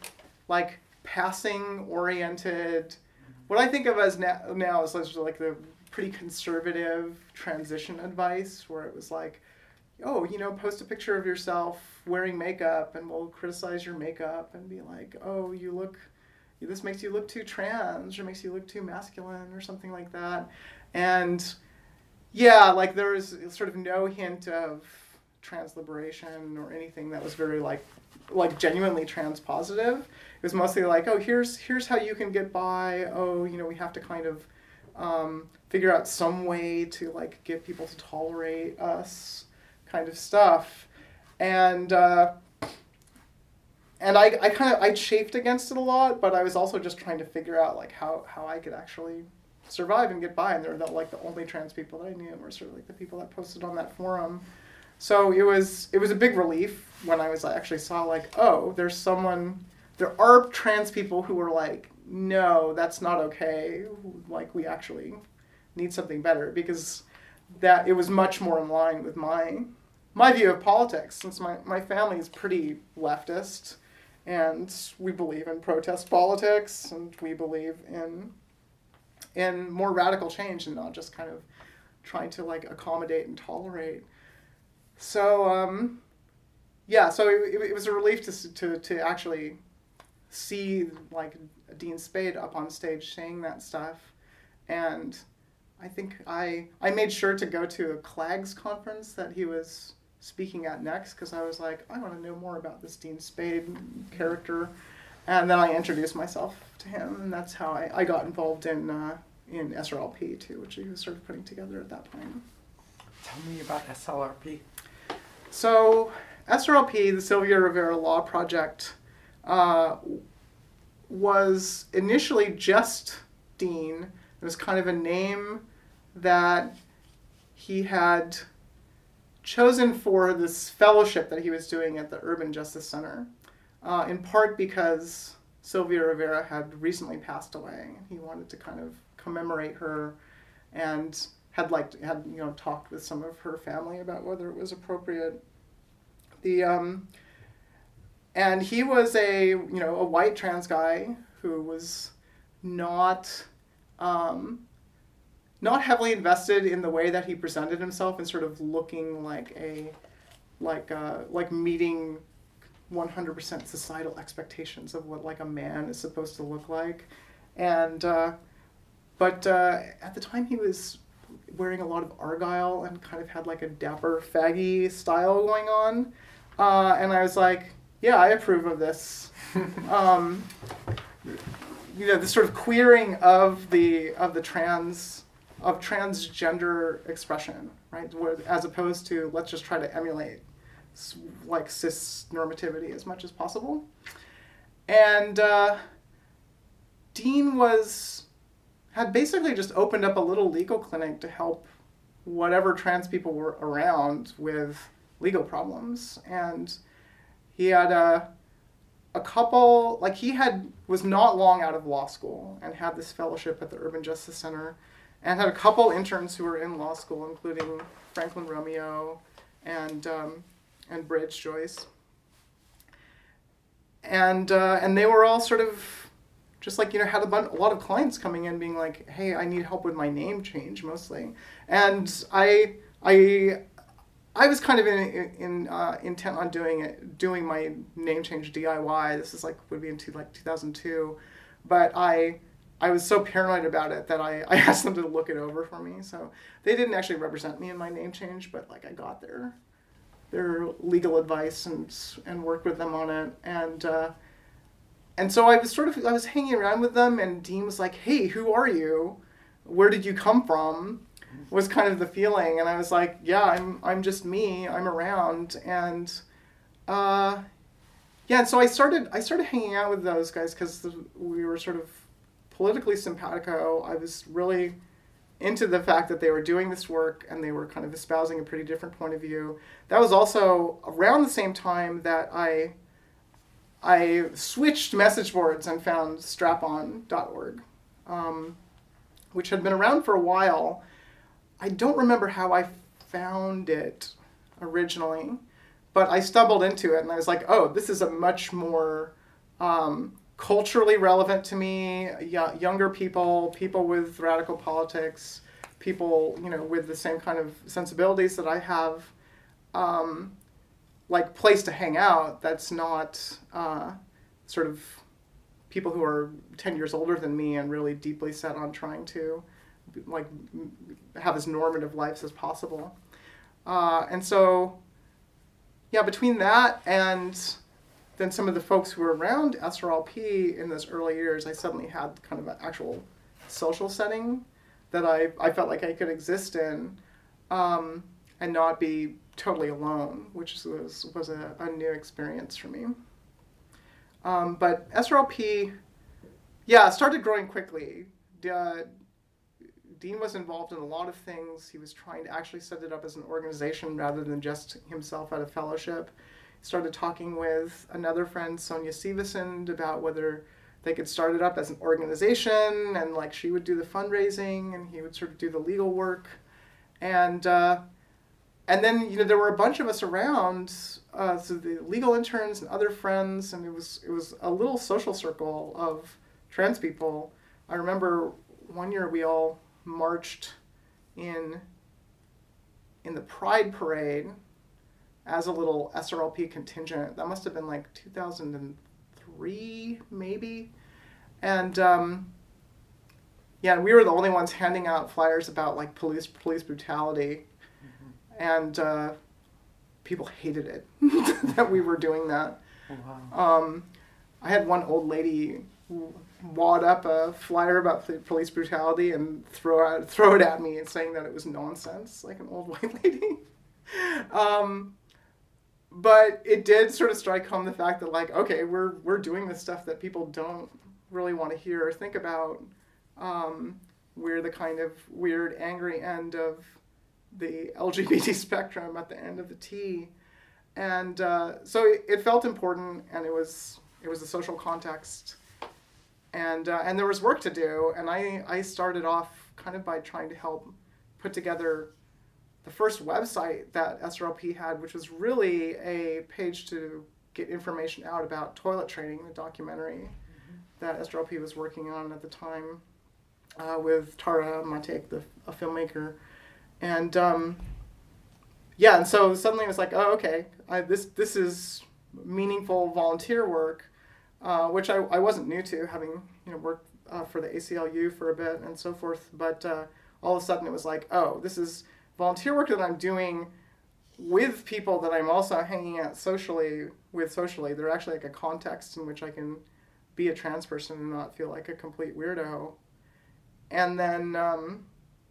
like passing oriented. What I think of as now, now is like the pretty conservative transition advice, where it was like, oh, you know, post a picture of yourself wearing makeup, and we'll criticize your makeup and be like, oh, you look, this makes you look too trans, or makes you look too masculine, or something like that, and yeah, like there was sort of no hint of trans liberation or anything that was very like like genuinely trans positive. It was mostly like, oh, here's here's how you can get by. Oh, you know, we have to kind of um, figure out some way to like get people to tolerate us, kind of stuff, and uh, and I, I kind of I chafed against it a lot, but I was also just trying to figure out like how how I could actually survive and get by. And they're not like the only trans people that I knew were sort of like the people that posted on that forum. So it was it was a big relief when I was I actually saw like oh there's someone there are trans people who were like no that's not okay like we actually need something better because that it was much more in line with my my view of politics since my, my family is pretty leftist and we believe in protest politics and we believe in and more radical change and not just kind of trying to like accommodate and tolerate. So um, yeah, so it, it, was a relief to, to to actually see like Dean Spade up on stage saying that stuff, and I think I I made sure to go to a CLAGS conference that he was speaking at next because I was like, I want to know more about this Dean Spade character. And then I introduced myself to him, and that's how I, I got involved in uh, in SRLP too, which he was sort of putting together at that point. Tell me about SLRP. So, SRLP, the Sylvia Rivera Law Project, uh, was initially just Dean. It was kind of a name that he had chosen for this fellowship that he was doing at the Urban Justice Center, uh, in part because Sylvia Rivera had recently passed away. And he wanted to kind of commemorate her and had like had you know talked with some of her family about whether it was appropriate. The um, and he was a you know a white trans guy who was not um, not heavily invested in the way that he presented himself and sort of looking like a like uh, like meeting 100% societal expectations of what like a man is supposed to look like. And uh, but uh, at the time he was wearing a lot of argyle and kind of had like a dapper faggy style going on uh, and i was like yeah i approve of this. Um, you know the sort of queering of the of the trans of transgender expression right? Where, as opposed to let's just try to emulate like cis normativity as much as possible. And uh, dean was had basically just opened up a little legal clinic to help whatever trans people were around with legal problems. And he had a a couple like he had was not long out of law school and had this fellowship at the urban justice center and had a couple interns who were in law school including franklin romeo and um, and bridge joyce and uh, and they were all sort of just like you know had a, bun- a lot of clients coming in being like hey i need help with my name change mostly and i i I was kind of in, in uh, intent on doing it, doing my name change DIY. This is like would be into like 2002, but I I was so paranoid about it that I, I asked them to look it over for me. So they didn't actually represent me in my name change, but like I got their their legal advice and and worked with them on it and. Uh, and so I was sort of I was hanging around with them, and Dean was like, "Hey, who are you? Where did you come from?" was kind of the feeling and i was like yeah i'm i'm just me i'm around and uh yeah and so i started i started hanging out with those guys because we were sort of politically simpatico i was really into the fact that they were doing this work and they were kind of espousing a pretty different point of view. That was also around the same time that i i switched message boards and found strapon.org um, which had been around for a while. I don't remember how I found it originally, but I stumbled into it and I was like, oh, this is a much more um, culturally relevant to me, y- younger people, people with radical politics, people, you know, with the same kind of sensibilities that I have, um, like place to hang out that's not uh, sort of people who are 10 years older than me and really deeply set on trying to like have as normative lives as possible. Uh, and so, yeah, between that and then some of the folks who were around SRLP in those early years, I suddenly had kind of an actual social setting that I, I felt like I could exist in um, and not be totally alone, which was, was a, a new experience for me. Um, but SRLP, yeah, started growing quickly. Uh, Dean was involved in a lot of things. He was trying to actually set it up as an organization rather than just himself at a fellowship. Started talking with another friend, Sonia Sivasund, about whether they could start it up as an organization and like she would do the fundraising and he would sort of do the legal work. And uh, and then you know there were a bunch of us around, uh, so the legal interns and other friends, and it was it was a little social circle of trans people. I remember one year we all marched in in the Pride Parade as a little SRLP contingent. That must have been like 2003, maybe. And um, yeah, we were the only ones handing out flyers about like police police brutality. Mm-hmm. And uh, people hated it that we were doing that. Oh, wow. Um, I had one old lady wad up a flyer about police brutality and throw out, throw it at me and saying that it was nonsense, like an old white lady. um, but it did sort of strike home the fact that like, okay, we're we're doing this stuff that people don't really want to hear or think about. Um, we're the kind of weird, angry end of the LGBT spectrum at the end of the T, and uh, so it, it felt important, and it was it was a social context and uh, and there was work to do and I, I started off kind of by trying to help put together the first website that SRLP had which was really a page to get information out about toilet training the documentary mm-hmm. that SRLP was working on at the time uh, with Tara Mateik the a filmmaker and um, yeah and so suddenly it was like oh okay I, this this is meaningful volunteer work uh, which I, I wasn't new to, having you know worked uh, for the ACLU for a bit and so forth. But uh, all of a sudden, it was like, oh, this is volunteer work that I'm doing with people that I'm also hanging out socially with. Socially, they're actually like a context in which I can be a trans person and not feel like a complete weirdo. And then, um,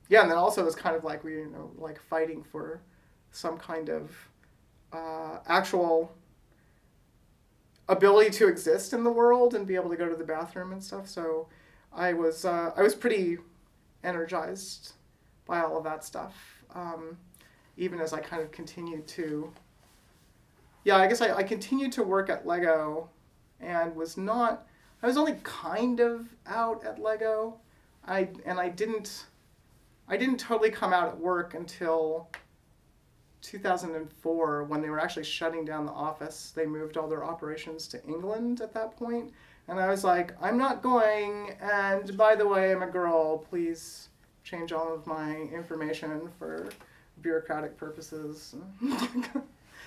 yeah, and then also it's kind of like we, you know, like fighting for some kind of uh, actual ability to exist in the world and be able to go to the bathroom and stuff. So I was uh, I was pretty energized by all of that stuff. Um, even as I kind of continued to, yeah, I guess I, I continued to work at Lego, and was not. I was only kind of out at Lego. I and I didn't. I didn't totally come out at work until 2004 when they were actually shutting down the office. They moved all their operations to England at that point. And I was like, I'm not going. And by the way, I'm a girl. Please change all of my information for bureaucratic purposes.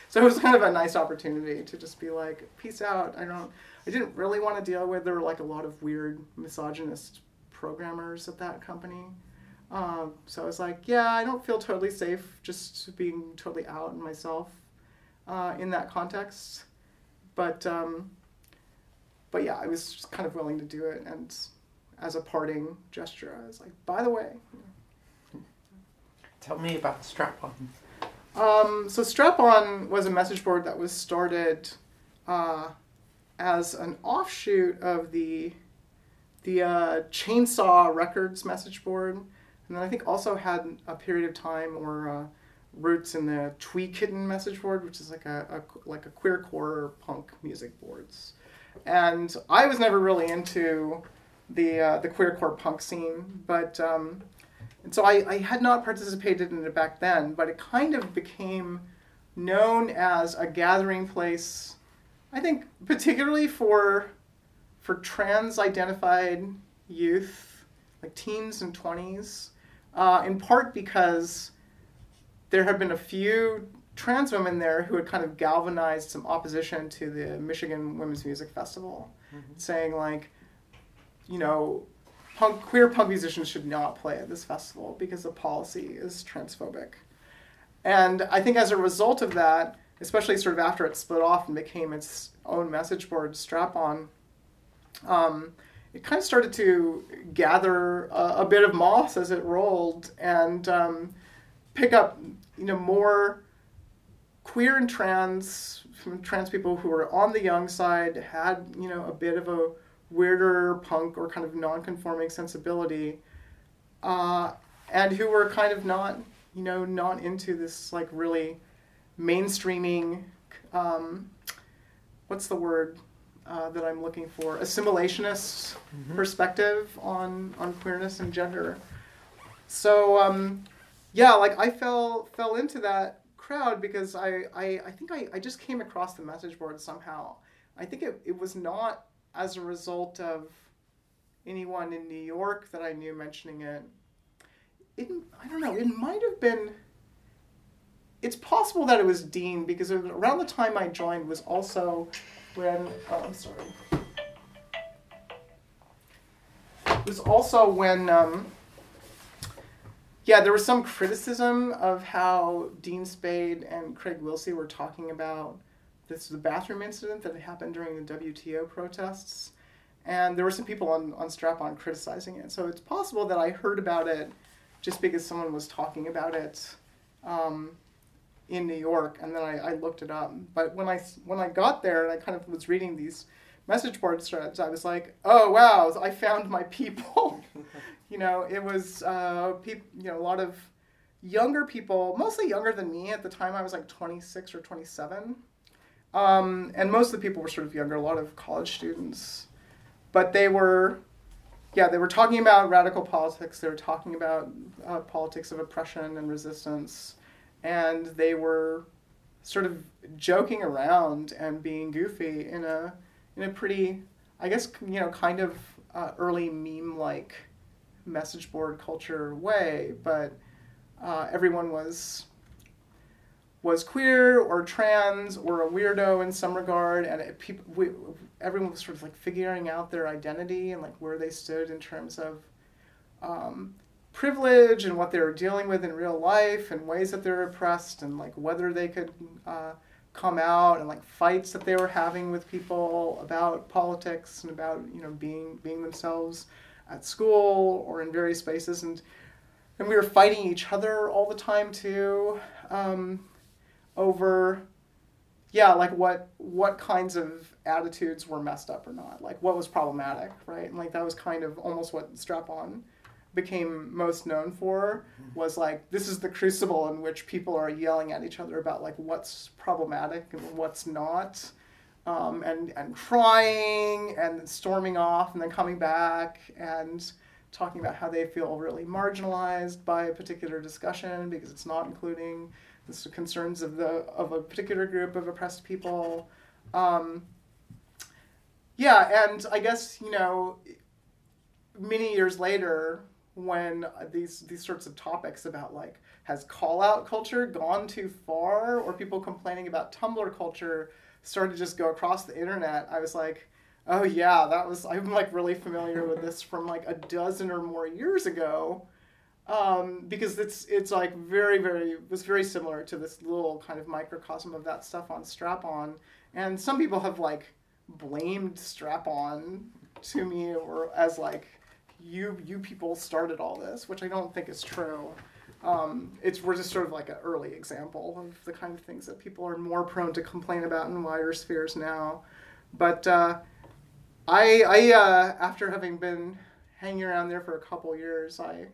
so it was kind of a nice opportunity to just be like, peace out. I don't, I didn't really want to deal with, there were like a lot of weird misogynist programmers at that company. Um, so I was like, yeah, I don't feel totally safe just being totally out and myself uh, in that context. But um, but yeah, I was just kind of willing to do it, and as a parting gesture, I was like, by the way. Tell me about Strap On. Um, so Strap On was a message board that was started uh, as an offshoot of the the uh, Chainsaw Records message board and then I think also had a period of time or uh, roots in the Twee Kitten message board, which is like a, a like a queer core punk music boards. And I was never really into the uh, the queer core punk scene, but um, and so I, I had not participated in it back then, but it kind of became known as a gathering place. I think particularly for for trans identified youth, like teens and twenties, uh, in part because there have been a few trans women there who had kind of galvanized some opposition to the Michigan Women's Music Festival, mm-hmm. saying like, you know, punk, queer punk musicians should not play at this festival because the policy is transphobic. And I think as a result of that, especially sort of after it split off and became its own message board strap on, um, it kind of started to gather a, a bit of moss as it rolled and um, pick up, you know, more queer and trans trans people who were on the young side had, you know, a bit of a weirder punk or kind of non-conforming sensibility, uh, and who were kind of not, you know, not into this like really mainstreaming. Um, what's the word? uh, that I'm looking for, assimilationist mm-hmm. perspective on on queerness and gender. So um, yeah, like I fell fell into that crowd because I I, I think I, I just came across the message board somehow. I think it, it was not as a result of anyone in New York that I knew mentioning it. It I don't know. It might have been. It's possible that it was Dean because around the time I joined was also when oh, I'm sorry. It was also when um, yeah, there was some criticism of how Dean Spade and Craig Willse were talking about this is the bathroom incident that happened during the WTO protests, and there were some people on on Strap On criticizing it. So it's possible that I heard about it just because someone was talking about it. Um, in New York, and then I, I looked it up. But when I when I got there and I kind of was reading these message board threads, I was like, oh wow, I found my people. you know, it was uh, people, you know, a lot of younger people, mostly younger than me at the time. I was like 26 or 27, um, and most of the people were sort of younger. A lot of college students, but they were. Yeah, they were talking about radical politics. They were talking about uh, politics of oppression and resistance and they were sort of joking around and being goofy in a in a pretty I guess you know kind of uh, early meme like message board culture way, but uh, everyone was was queer or trans or a weirdo in some regard, and it, people we, everyone was sort of like figuring out their identity and like where they stood in terms of um, privilege and what they were dealing with in real life and ways that they're oppressed and like whether they could uh, come out and like fights that they were having with people about politics and about you know being being themselves at school or in various spaces. And and we were fighting each other all the time too. Um, over yeah like what what kinds of attitudes were messed up or not? Like what was problematic right? And like that was kind of almost what strap on became most known for was like this is the crucible in which people are yelling at each other about like what's problematic and what's not um, and and crying and storming off and then coming back and talking about how they feel really marginalized by a particular discussion because it's not including the concerns of the of a particular group of oppressed people um, yeah and i guess you know many years later when these these sorts of topics about like has call out culture gone too far or people complaining about Tumblr culture started to just go across the internet, I was like, oh yeah, that was I'm like really familiar with this from like a dozen or more years ago. Um, because it's it's like very very was very similar to this little kind of microcosm of that stuff on Strap On, and some people have like blamed Strap On to me or as like you you people started all this, which I don't think is true. Um, it's we're just sort of like an early example of the kind of things that people are more prone to complain about in wider spheres now. But uh, I, I uh, after having been hanging around there for a couple years, I,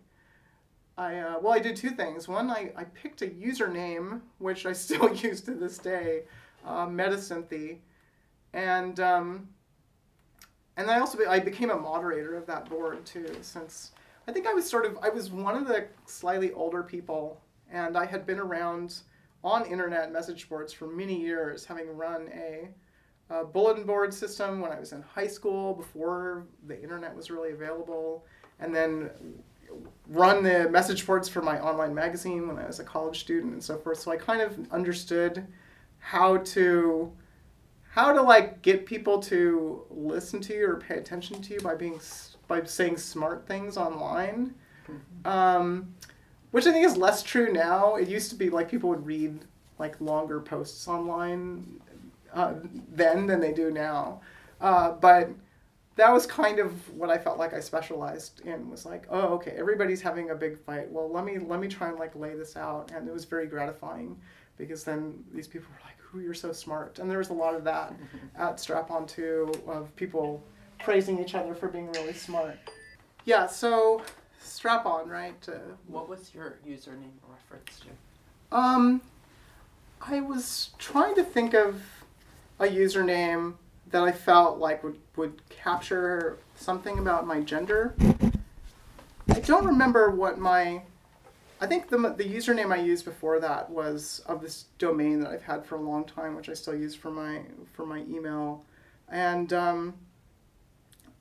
I uh, well, I did two things. One, I, I picked a username which I still use to this day, uh, and um, and I also be, I became a moderator of that board too. Since I think I was sort of I was one of the slightly older people, and I had been around on internet message boards for many years, having run a, a bulletin board system when I was in high school before the internet was really available, and then run the message boards for my online magazine when I was a college student and so forth. So I kind of understood how to how to like get people to listen to you or pay attention to you by being by saying smart things online mm-hmm. um, which i think is less true now it used to be like people would read like longer posts online uh, then than they do now uh, but that was kind of what i felt like i specialized in was like oh okay everybody's having a big fight well let me let me try and like lay this out and it was very gratifying because then these people were like "Who you're so smart," and there was a lot of that at Strap On too, of people praising each other for being really smart. Yeah, so Strap On, right? Uh, what was your username reference to? Um, I was trying to think of a username that I felt like would, would capture something about my gender. I don't remember what my I think the, the username I used before that was of this domain that I've had for a long time, which I still use for my for my email, and um,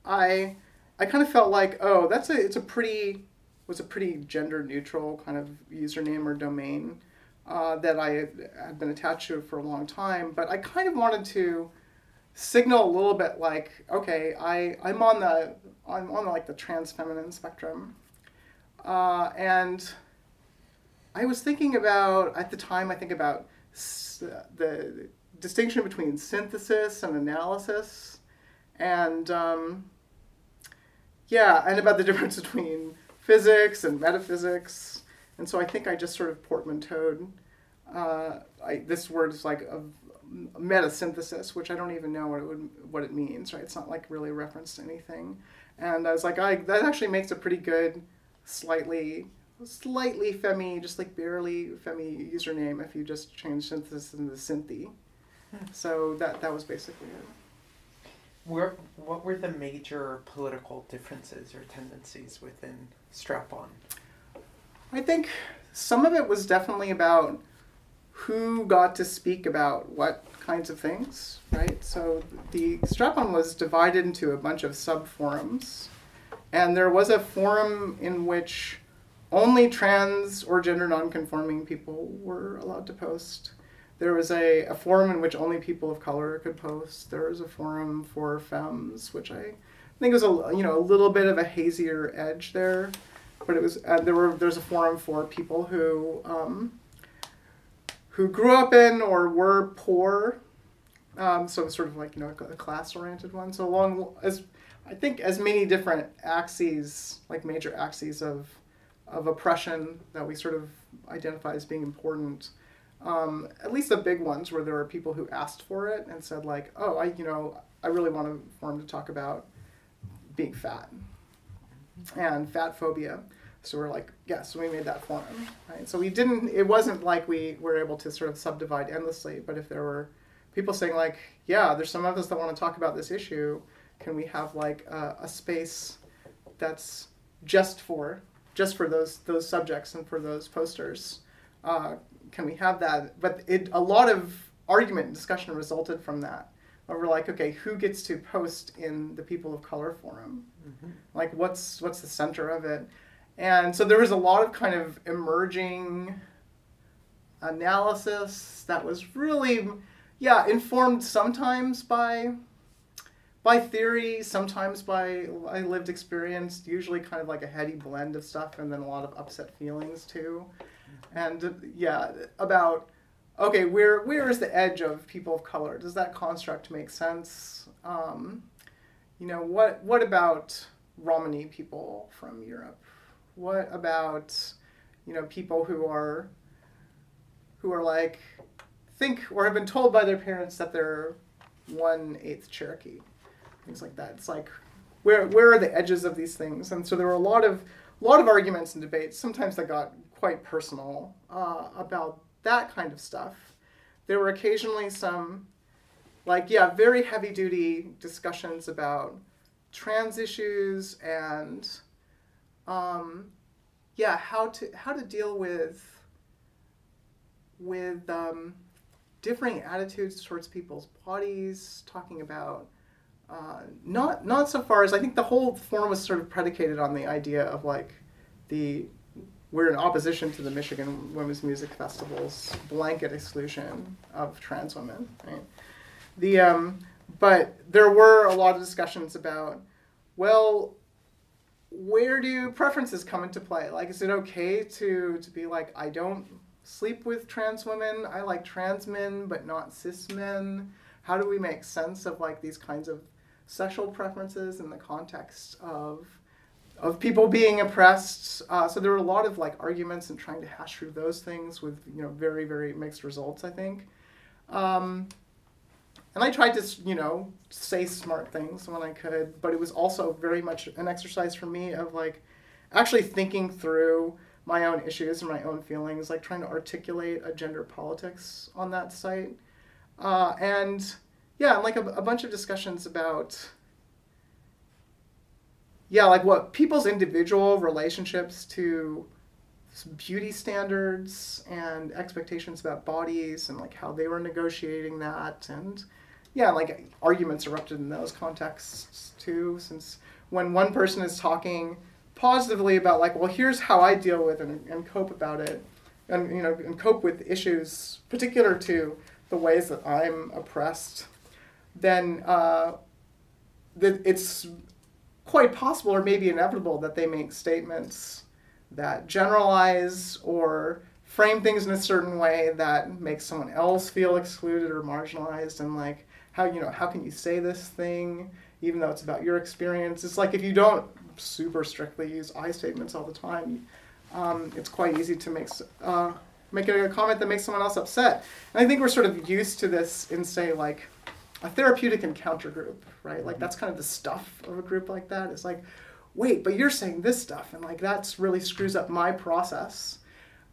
I I kind of felt like oh that's a it's a pretty was a pretty gender neutral kind of username or domain uh, that I had, had been attached to for a long time, but I kind of wanted to signal a little bit like okay I I'm on the I'm on like the trans feminine spectrum, uh, and I was thinking about at the time. I think about s- the distinction between synthesis and analysis, and um, yeah, and about the difference between physics and metaphysics. And so I think I just sort of portmanteaued. Uh, I, this word is like a metasynthesis, which I don't even know what it would what it means. Right? It's not like really a reference to anything. And I was like, I that actually makes a pretty good, slightly slightly femi, just like barely femi username if you just change synthesis into synthy. Hmm. So that that was basically it. Where, what were the major political differences or tendencies within Strap On? I think some of it was definitely about who got to speak about what kinds of things, right? So the strap on was divided into a bunch of sub forums, and there was a forum in which only trans or gender nonconforming people were allowed to post. There was a, a forum in which only people of color could post. There was a forum for femmes, which I think was a you know a little bit of a hazier edge there, but it was uh, there were there's a forum for people who um, who grew up in or were poor, um, so it's sort of like you know a class oriented one. So along as I think as many different axes, like major axes of of oppression that we sort of identify as being important um, at least the big ones where there were people who asked for it and said like, oh, I you know I really want to forum to talk about being fat and fat phobia. So we're like, yes, so we made that forum, right? So we didn't. It wasn't like we were able to sort of subdivide endlessly. But if there were people saying like, yeah, there's some of us that want to talk about this issue, can we have like a, a space that's just for just for those those subjects and for those posters? Uh, can we have that? But it a lot of argument and discussion resulted from that. Where we're like, okay, who gets to post in the People of Color forum? Mm-hmm. Like, what's what's the center of it? And so there was a lot of kind of emerging analysis that was really, yeah, informed sometimes by by theory, sometimes by lived experience, usually kind of like a heady blend of stuff, and then a lot of upset feelings too and yeah, about okay, where where is the edge of people of color? Does that construct make sense? Um, you know, what what about Romani people from Europe? What about you know people who are who are like think or have been told by their parents that they're one eighth Cherokee, things like that. It's like where where are the edges of these things? And so there were a lot of a lot of arguments and debates. Sometimes that got quite personal uh, about that kind of stuff. There were occasionally some, like, yeah, very heavy duty discussions about trans issues and, um, yeah, how to how to deal with with um, differing attitudes towards people's bodies, talking about uh, not not so far as I think the whole forum was sort of predicated on the idea of like the we're in opposition to the Michigan Women's Music Festival's blanket exclusion of trans women. Right? The um, but there were a lot of discussions about, well, where do preferences come into play? Like, is it okay to to be like, I don't sleep with trans women. I like trans men, but not cis men. How do we make sense of like these kinds of sexual preferences in the context of of people being oppressed. Uh, so there were a lot of like arguments and trying to hash through those things with you know very very mixed results. I think, um, and I tried to you know say smart things when I could, but it was also very much an exercise for me of like actually thinking through my own issues and my own feelings, like trying to articulate a gender politics on that site, uh, and yeah, like a, a bunch of discussions about yeah, like what people's individual relationships to beauty standards and expectations about bodies and like how they were negotiating that and yeah like arguments erupted in those contexts too since when one person is talking positively about like well here's how i deal with and, and cope about it and you know and cope with issues particular to the ways that i'm oppressed then uh, that it's quite possible or maybe inevitable that they make statements that generalize or frame things in a certain way that makes someone else feel excluded or marginalized and like how you know how can you say this thing even though it's about your experience? It's like if you don't super strictly use i statements all the time um, it's quite easy to make uh, make a comment that makes someone else upset. And i think we're sort of used to this in say like a therapeutic encounter group right? Like that's kind of the stuff of a group like that. It's like wait but you're saying this stuff and like that's really screws up my process.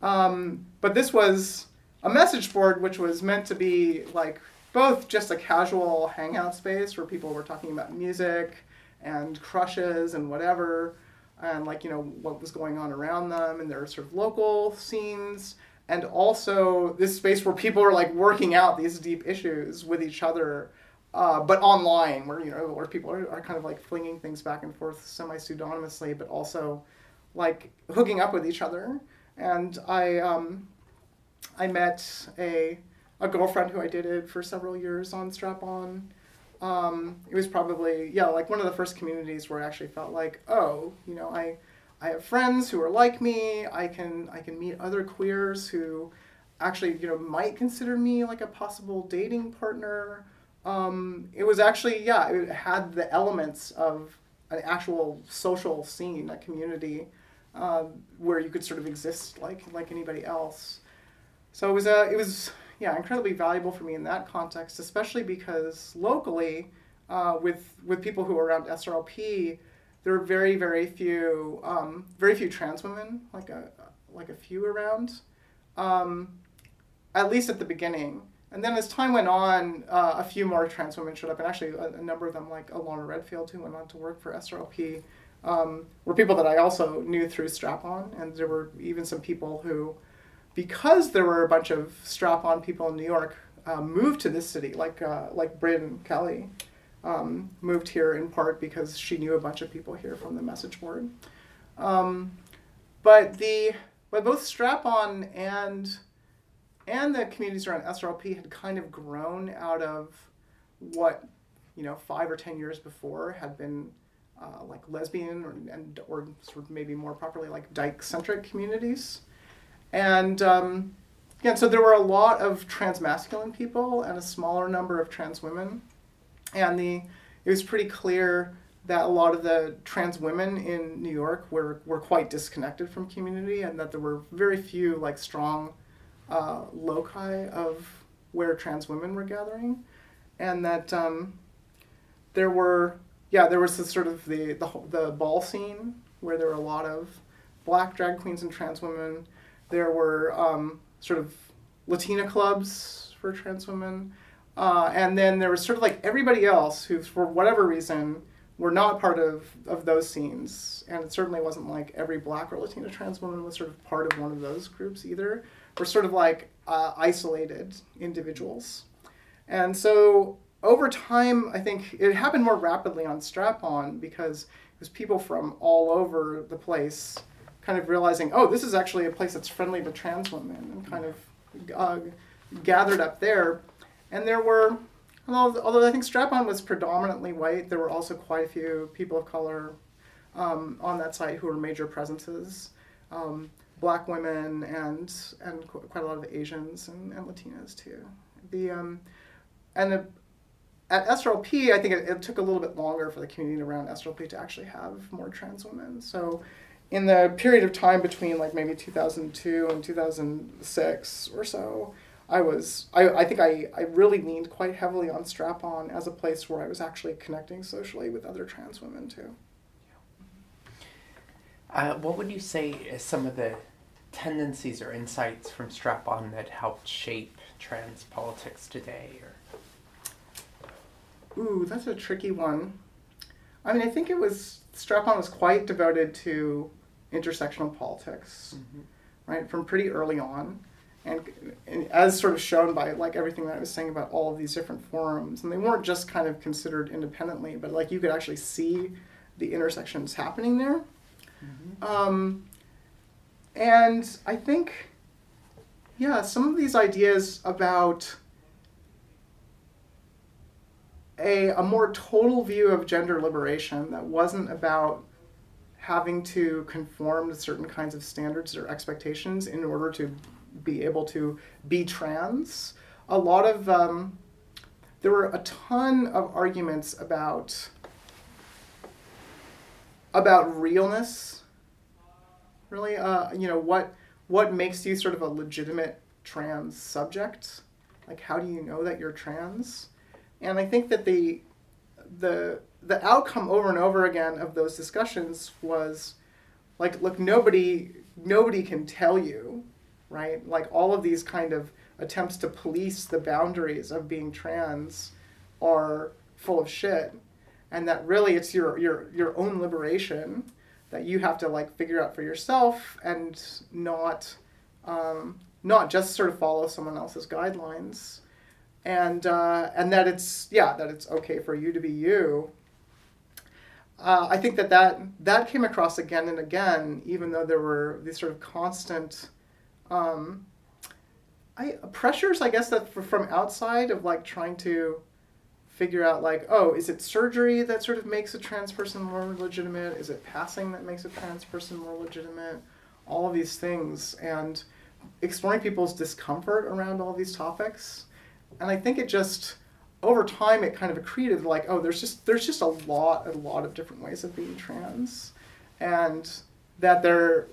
Um, but this was a message board which was meant to be like both just a casual hangout space where people were talking about music and crushes and whatever, and like, you know, what was going on around them and their sort of local scenes. And also this space where people are like working out these deep issues with each other, uh, but online, where, you know, where people are, are kind of like flinging things back and forth semi pseudonymously, but also like hooking up with each other. And I, um, I met a a girlfriend who I dated for several years on Strap On. Um, it was probably yeah like one of the first communities where I actually felt like oh you know I I have friends who are like me. I can I can meet other queers who actually you know might consider me like a possible dating partner. Um, it was actually yeah it had the elements of an actual social scene a community uh, where you could sort of exist like like anybody else. So it was a it was yeah, incredibly valuable for me in that context, especially because locally, uh, with with people who are around SRLP, there are very very few um, very few trans women, like a like a few around, um, at least at the beginning. And then as time went on, uh, a few more trans women showed up, and actually a, a, number of them, like Alana Redfield, who went on to work for SRLP, um, were people that I also knew through Strap On, and there were even some people who because there were a bunch of strap-on people in New York uh, moved to this city, like uh, like Bryn Kelly um, moved here in part because she knew a bunch of people here from the message board. Um, but the but both strap-on and and the communities around SRLP had kind of grown out of what you know five or ten years before had been uh, like lesbian or and or sort of maybe more properly like dyke centric communities. And um, again, so there were a lot of trans masculine people and a smaller number of trans women. And the it was pretty clear that a lot of the trans women in New York were, were quite disconnected from community and that there were very few like strong uh, loci of where trans women were gathering. And that um, there were, yeah, there was this sort of the, the, the ball scene where there were a lot of black drag queens and trans women there were um, sort of Latina clubs for trans women. Uh, and then there was sort of like everybody else who, for whatever reason, were not part of, of those scenes. And it certainly wasn't like every black or Latina trans woman was sort of part of one of those groups either. We're sort of like uh, isolated individuals. And so over time, I think it happened more rapidly on Strap On because it was people from all over the place kind of realizing, oh, this is actually a place that's friendly to trans women, and kind of uh, gathered up there. And there were, although, I think Strap On was predominantly white, there were also quite a few people of color um, on that site who were major presences. Um, black women and and quite a lot of Asians and, and Latinas too. The um, and the, at SRLP, I think it, it, took a little bit longer for the community around SRLP to actually have more trans women. So in the period of time between like maybe 2002 and 2006 or so, I was I, I think I, I really leaned quite heavily on Strap On as a place where I was actually connecting socially with other trans women too. Uh, what would you say is some of the tendencies or insights from Strap On that helped shape trans politics today? Or Ooh, that's a tricky one. I mean, I think it was Strap On was quite devoted to intersectional politics, mm-hmm. right, from pretty early on. And, and, as sort of shown by like everything that I was saying about all of these different forums, and they weren't just kind of considered independently, but like you could actually see the intersections happening there. Mm-hmm. Um, and I think, yeah, some of these ideas about a, a more total view of gender liberation that wasn't about having to conform to certain kinds of standards or expectations in order to be able to be trans. A lot of um, there were a ton of arguments about about realness. Really, uh, you know what what makes you sort of a legitimate trans subject? Like, how do you know that you're trans? And I think that the the the outcome over and over again of those discussions was like, look, nobody nobody can tell you, right? Like all of these kind of attempts to police the boundaries of being trans are full of shit, and that really it's your your your own liberation that you have to like figure out for yourself and not um, not just sort of follow someone else's guidelines. And uh, and that it's yeah that it's okay for you to be you uh, I think that, that that came across again and again, even though there were these sort of constant um, I, pressures, I guess, that from outside of like trying to figure out like, oh, is it surgery that sort of makes a trans person more legitimate? Is it passing that makes a trans person more legitimate? All of these things and exploring people's discomfort around all these topics. And I think it just over time it kind of accreted like oh there's just there's just a lot a lot of different ways of being trans. And that they're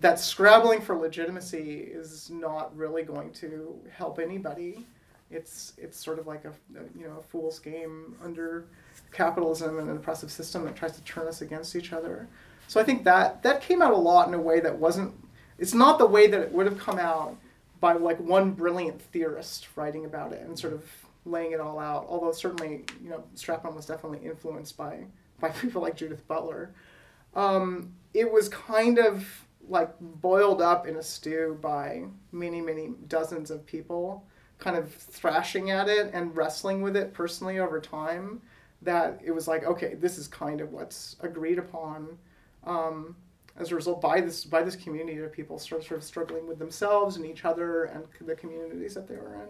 that scrabbling for legitimacy is not really going to help anybody. It's it's sort of like a, you know a fool's game under capitalism and an oppressive system that tries to turn us against each other. So i think that that came out a lot in a way that wasn't it's not the way that it would have come out by like one brilliant theorist writing about it and sort of laying it all out. Although certainly, you know, Strap-on was definitely influenced by by people like Judith Butler. Um, it was kind of like boiled up in a stew by many, many dozens of people, kind of thrashing at it and wrestling with it personally over time. That it was like, okay, this is kind of what's agreed upon. Um, as a result, by this by this community of people sort of, sort of struggling with themselves and each other and the communities that they were in.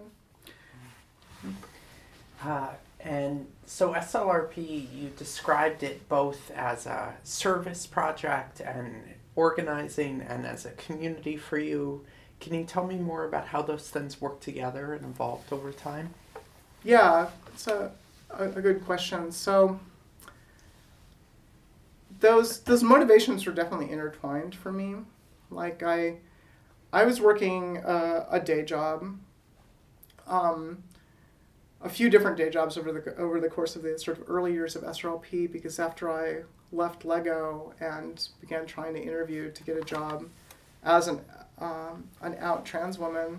Uh, and so SLRP, you described it both as a service project and organizing and as a community for you. Can you tell me more about how those things work together and evolved over time? Yeah, it's a, a, a good question. So those those motivations were definitely intertwined for me. Like I, I was working uh, a day job. Um, a few different day jobs over the over the course of the sort of early years of SRLP because after I left Lego and began trying to interview to get a job as an um, an out trans woman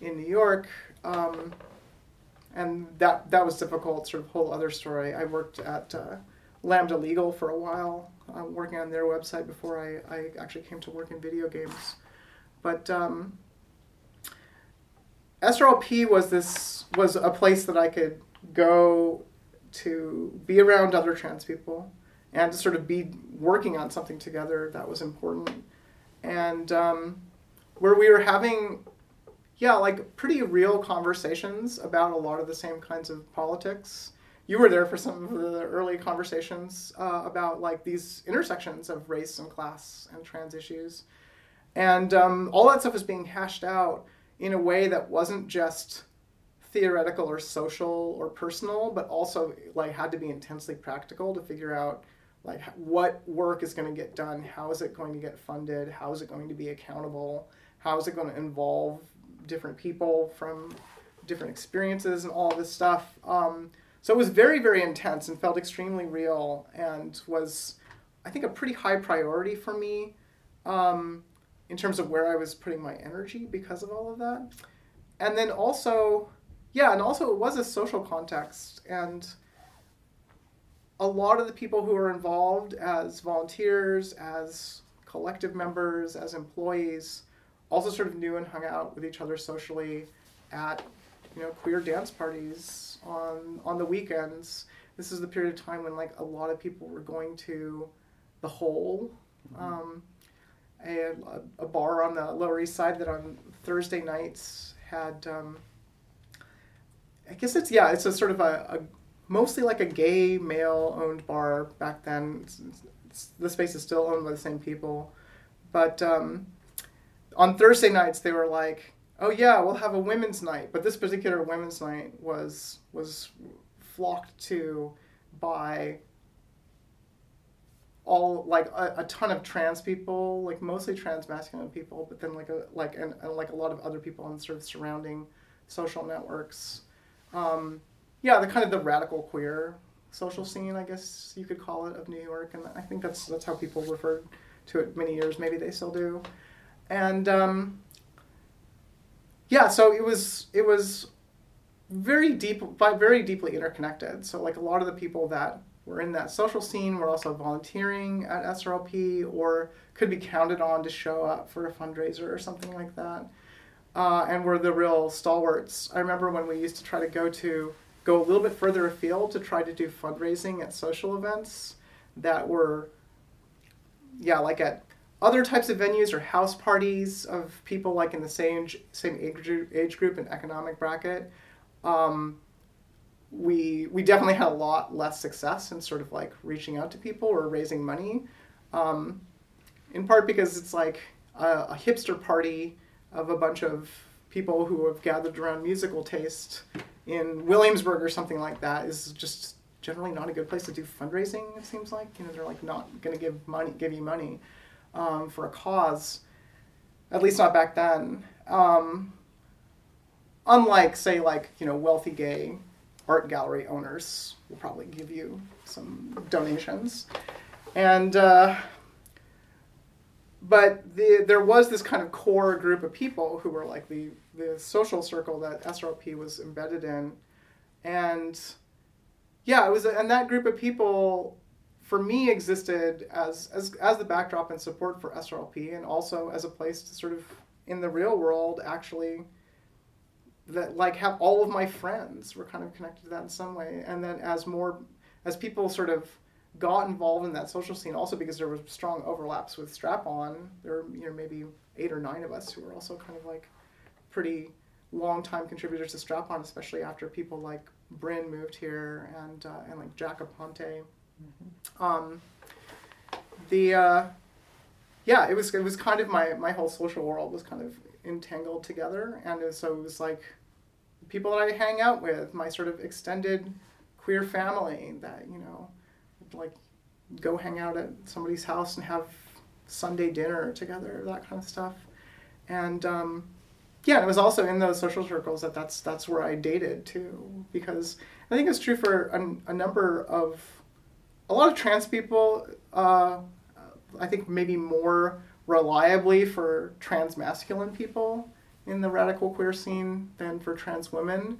in New York, um, and that that was difficult. Sort of whole other story. I worked at uh, Lambda Legal for a while, uh, working on their website before I, I actually came to work in video games, but. Um, SRLP was this was a place that I could go to be around other trans people and to sort of be working on something together that was important. And um, where we were having yeah like pretty real conversations about a lot of the same kinds of politics. You were there for some of the early conversations uh, about like these intersections of race and class and trans issues. And um, all that stuff is being hashed out in a way that wasn't just theoretical or social or personal, but also like had to be intensely practical to figure out like what work is going to get done, how is it going to get funded, how is it going to be accountable, how is it going to involve different people from different experiences and all this stuff. Um, so it was very very intense and felt extremely real and was I think a pretty high priority for me. Um, in terms of where I was putting my energy because of all of that. And then also, yeah, and also it was a social context. And a lot of the people who were involved as volunteers, as collective members, as employees, also sort of knew and hung out with each other socially at you know queer dance parties on on the weekends. This is the period of time when like a lot of people were going to the hole. Mm-hmm. Um, a, a bar on the Lower East Side that on Thursday nights had. Um, I guess it's yeah, it's a sort of a, a mostly like a gay male owned bar back then. It's, it's, the space is still owned by the same people, but um, on Thursday nights they were like, "Oh yeah, we'll have a women's night," but this particular women's night was was flocked to by all like a, a ton of trans people, like mostly trans masculine people, but then like a like and, and like a lot of other people on sort of surrounding social networks. Um, yeah, the kind of the radical queer social scene, I guess you could call it, of New York, and I think that's that's how people referred to it many years. Maybe they still do, and um, yeah, so it was it was very deep, but very deeply interconnected. So like a lot of the people that were in that social scene we're also volunteering at SRLP or could be counted on to show up for a fundraiser or something like that. Uh, and were the real stalwarts. I remember when we used to try to go to go a little bit further afield to try to do fundraising at social events that were, yeah, like at other types of venues or house parties of people like in the same same age, age group and economic bracket. Um, we we definitely had a lot less success in sort of like reaching out to people or raising money, um, in part because it's like a, a, hipster party of a bunch of people who have gathered around musical taste in Williamsburg or something like that is just generally not a good place to do fundraising. It seems like you know they're like not going to give money give you money um, for a cause, at least not back then. Um, unlike say like you know wealthy gay art gallery owners will probably give you some donations. And, uh, but the, there was this kind of core group of people who were like the, the social circle that SRLP was embedded in. And yeah, it was, and that group of people for me existed as, as, as the backdrop and support for SRLP and also as a place to sort of in the real world actually that like have all of my friends were kind of connected to that in some way. And then as more as people sort of got involved in that social scene also because there were strong overlaps with strap on there were you know maybe eight or nine of us who were also kind of like pretty long time contributors to strap on especially after people like bryn moved here and uh, and like jack aponte. Mm-hmm. um, the uh, yeah it was it was kind of my my whole social world was kind of entangled together. And so it was like people that I hang out with, my sort of extended queer family that, you know, like go hang out at somebody's house and have Sunday dinner together, that kind of stuff. And um, yeah, it was also in those social circles that that's that's where I dated too, because I think it's true for a, a number of a lot of trans people. Uh, I think maybe more reliably for trans masculine people in the radical queer scene than for trans women.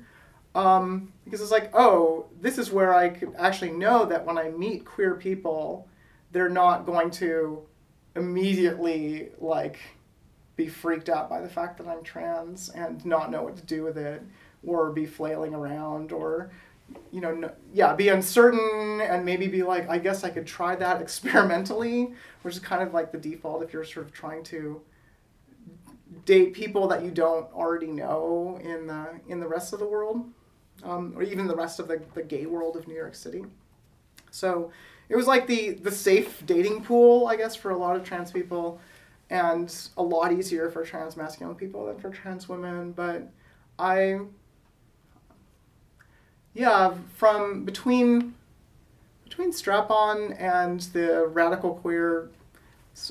Um, because it's like, oh, this is where I could actually know that when I meet queer people, they're not going to immediately like be freaked out by the fact that I'm trans and not know what to do with it or be flailing around or you know no, yeah be uncertain and maybe be like I guess I could try that experimentally which is kind of like the default if you're sort of trying to date people that you don't already know in the in the rest of the world, um, or even the rest of the, the gay world of New York City. So it was like the the safe dating pool, I guess, for a lot of trans people, and a lot easier for trans masculine people than for trans women. But I, yeah, from between between Strap On and the radical queer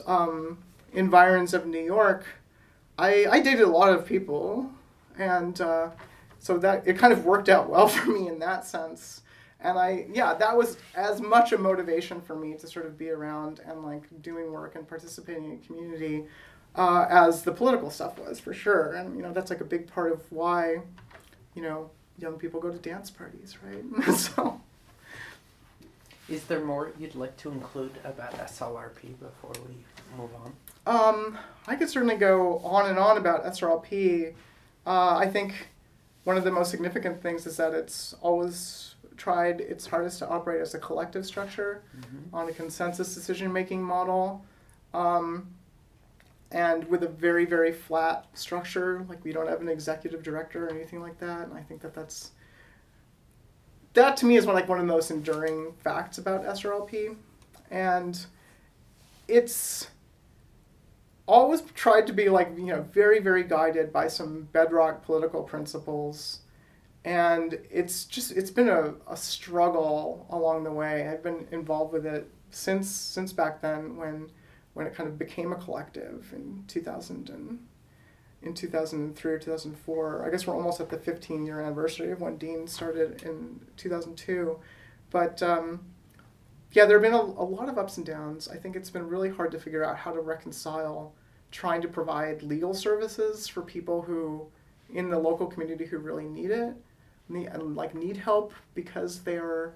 um, environs of New York, I, I dated a lot of people, and uh, so that it kind of worked out well for me in that sense. And I, yeah, that was as much a motivation for me to sort of be around and like doing work and participating in community uh, as the political stuff was for sure. And you know that's like a big part of why, you know, young people go to dance parties, right? so. Is there more you'd like to include about SLRP before we move on? Um, I could certainly go on and on about SRLP. Uh, I think one of the most significant things is that it's always tried its hardest to operate as a collective structure mm-hmm. on a consensus decision making model. Um, and with a very, very flat structure, like we don't have an executive director or anything like that. And I think that that's that to me is one like one of the most enduring facts about SRLP, and it's always tried to be like you know very very guided by some bedrock political principles. And it's just it's been a, a struggle along the way. I've been involved with it since since back then when when it kind of became a collective in 2000 and in 2003 or 2004 i guess we're almost at the 15 year anniversary of when dean started in 2002 but um, yeah there have been a, a lot of ups and downs. I think it's been really hard to figure out how to reconcile trying to provide legal services for people who in the local community who really need it and like need help because they're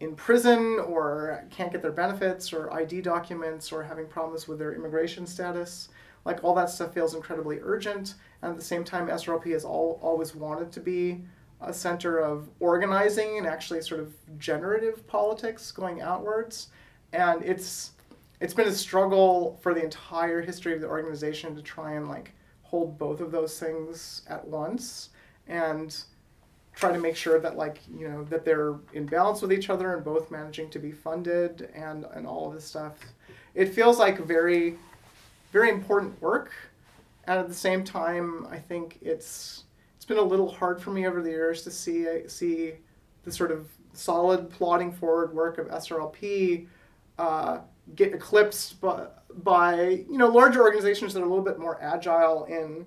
in prison or can't get their benefits or ID documents or having problems with their immigration status. Like all that stuff feels incredibly urgent. And at the same time, SRLP has all, always wanted to be a center of organizing and actually sort of generative politics going outwards. And it's it's been a struggle for the entire history of the organization to try and like hold both of those things at once and try to make sure that like you know that they're in balance with each other and both managing to be funded and and all of this stuff. It feels like very very important work. And at the same time i think it's it's been a little hard for me over the years to see see the sort of solid plodding forward work of srlp uh, get eclipsed by, by you know larger organizations that are a little bit more agile in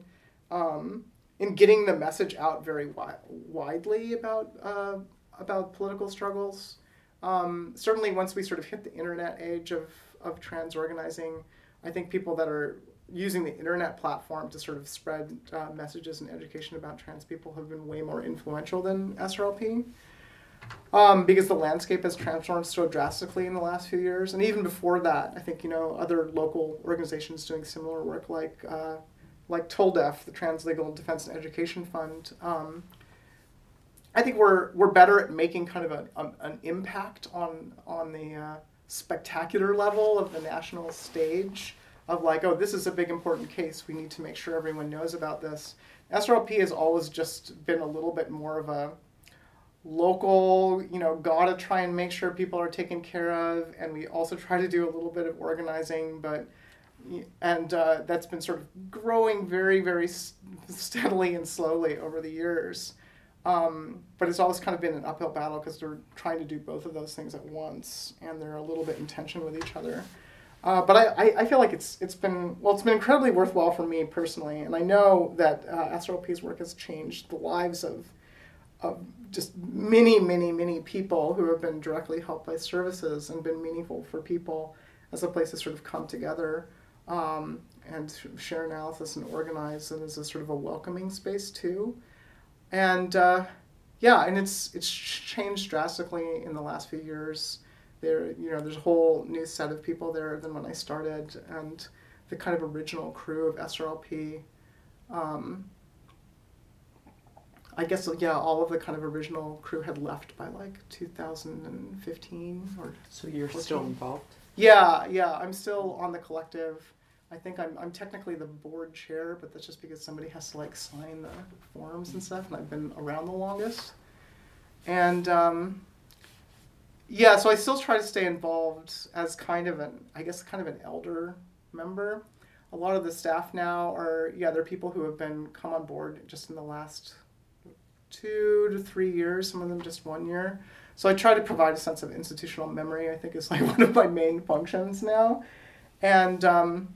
um, in getting the message out very wi- widely about uh, about political struggles. Um, certainly, once we sort of hit the internet age of of trans organizing, I think people that are using the internet platform to sort of spread uh, messages and education about trans people have been way more influential than SRLP um, because the landscape has transformed so drastically in the last few years. And even before that, I think you know other local organizations doing similar work, like uh, like TOLDEF, the Trans Legal Defense and Education Fund. Um, I think we're we're better at making kind of a, a an impact on on the uh, spectacular level of the national stage of like, oh, this is a big important case. We need to make sure everyone knows about this. SRLP has always just been a little bit more of a local, you know, gotta try and make sure people are taken care of, and we also try to do a little bit of organizing, but and uh, that's been sort of growing very, very steadily and slowly over the years. Um, but it's always kind of been an uphill battle because they're trying to do both of those things at once, and they're a little bit in tension with each other. Uh, but I, I, I, feel like it's it's been well, it's been incredibly worthwhile for me personally, and I know that uh, SRLP's work has changed the lives of of just many, many, many people who have been directly helped by services and been meaningful for people as a place to sort of come together um, and share analysis and organize, and as a sort of a welcoming space too. And uh, yeah, and it's it's changed drastically in the last few years. There, you know, there's a whole new set of people there than when I started, and the kind of original crew of SRLP. Um, I guess yeah, all of the kind of original crew had left by like 2015 or. So you're 14. still involved. Yeah, yeah, I'm still on the collective. I think I'm I'm technically the board chair, but that's just because somebody has to like sign the forms and stuff, and I've been around the longest. And um, yeah, so I still try to stay involved as kind of an I guess kind of an elder member. A lot of the staff now are yeah, they're people who have been come on board just in the last two to three years, some of them just one year. So I try to provide a sense of institutional memory, I think is like one of my main functions now. And um,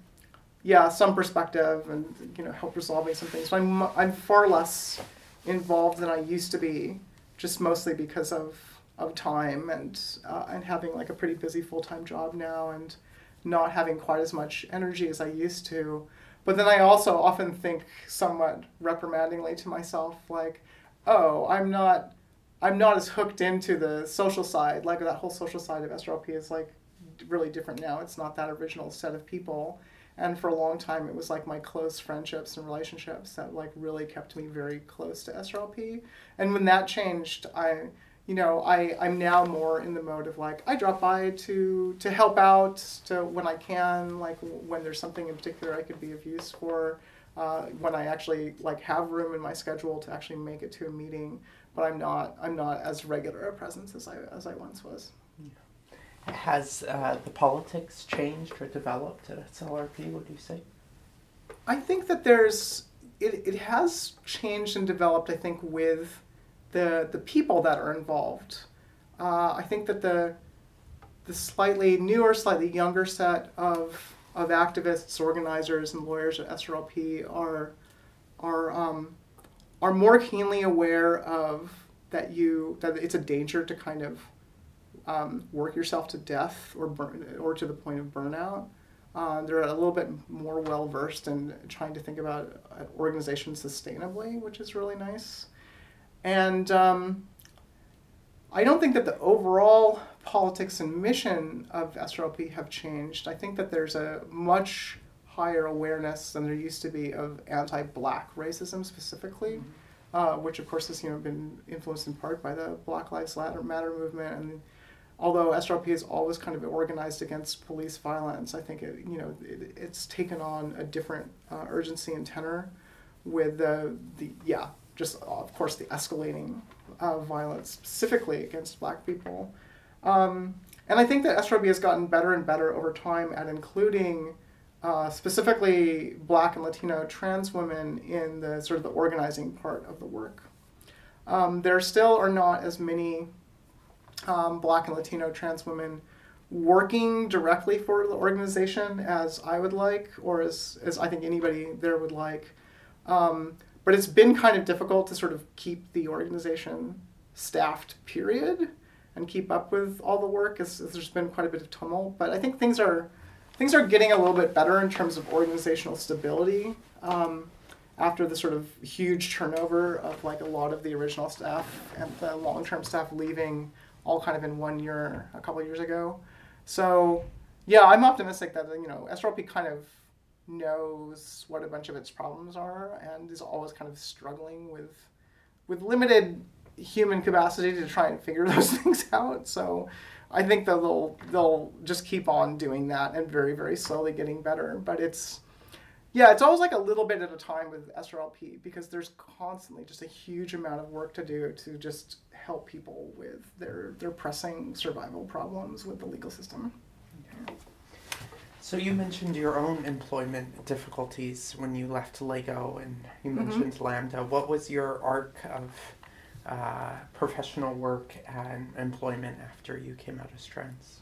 yeah, some perspective and you know help resolving some things. So I'm I'm far less involved than I used to be, just mostly because of of time and uh, and having like a pretty busy full time job now and not having quite as much energy as I used to. But then I also often think somewhat reprimandingly to myself, like, oh, I'm not I'm not as hooked into the social side. Like that whole social side of SRLP is like really different now. It's not that original set of people. And for a long time, it was like my close friendships and relationships that like really kept me very close to SRLP. And when that changed, I, you know, I I'm now more in the mode of like I drop by to to help out to when I can, like when there's something in particular I could be of use for uh, when I actually like have room in my schedule to actually make it to a meeting. But I'm not I'm not as regular a presence as I as I once was. Has uh, the politics changed or developed at SLRP? Would you say? I think that there's it, it has changed and developed. I think with the the people that are involved. Uh, I think that the the slightly newer, slightly younger set of of activists, organizers, and lawyers at SRLP are are um, are more keenly aware of that you that it's a danger to kind of um, work yourself to death or burn or to the point of burnout. Uh, they're a little bit more well versed in trying to think about organization sustainably, which is really nice. And um, I don't think that the overall politics and mission of SRLP have changed. I think that there's a much higher awareness than there used to be of anti-black racism specifically, mm-hmm. uh, which of course has you know been influenced in part by the Black Lives Matter movement. And although SRLP has always kind of organized against police violence, I think it you know it, it's taken on a different uh, urgency and tenor with the the yeah just of course the escalating uh, violence specifically against black people. Um, and I think that SRLP has gotten better and better over time at including uh, specifically black and Latino trans women in the sort of the organizing part of the work. Um, there still are not as many um, black and Latino trans women working directly for the organization as I would like, or as, as I think anybody there would like. Um, but it's been kind of difficult to sort of keep the organization staffed, period, and keep up with all the work. As, as there's been quite a bit of tumult, but I think things are things are getting a little bit better in terms of organizational stability. Um, after the sort of huge turnover of like a lot of the original staff and the long-term staff leaving all kind of in one year a couple years ago. So yeah, I'm optimistic that you know SRLP kind of knows what a bunch of its problems are and is always kind of struggling with with limited human capacity to try and figure those things out. So I think that they'll they'll just keep on doing that and very very slowly getting better. But it's yeah, it's always like a little bit at a time with SRLP because there's constantly just a huge amount of work to do to just help people with their their pressing survival problems with the legal system. So you mentioned your own employment difficulties when you left Lego, and you mm-hmm. mentioned mm-hmm. Lambda. What was your arc of uh, professional work and employment after you came out as trans?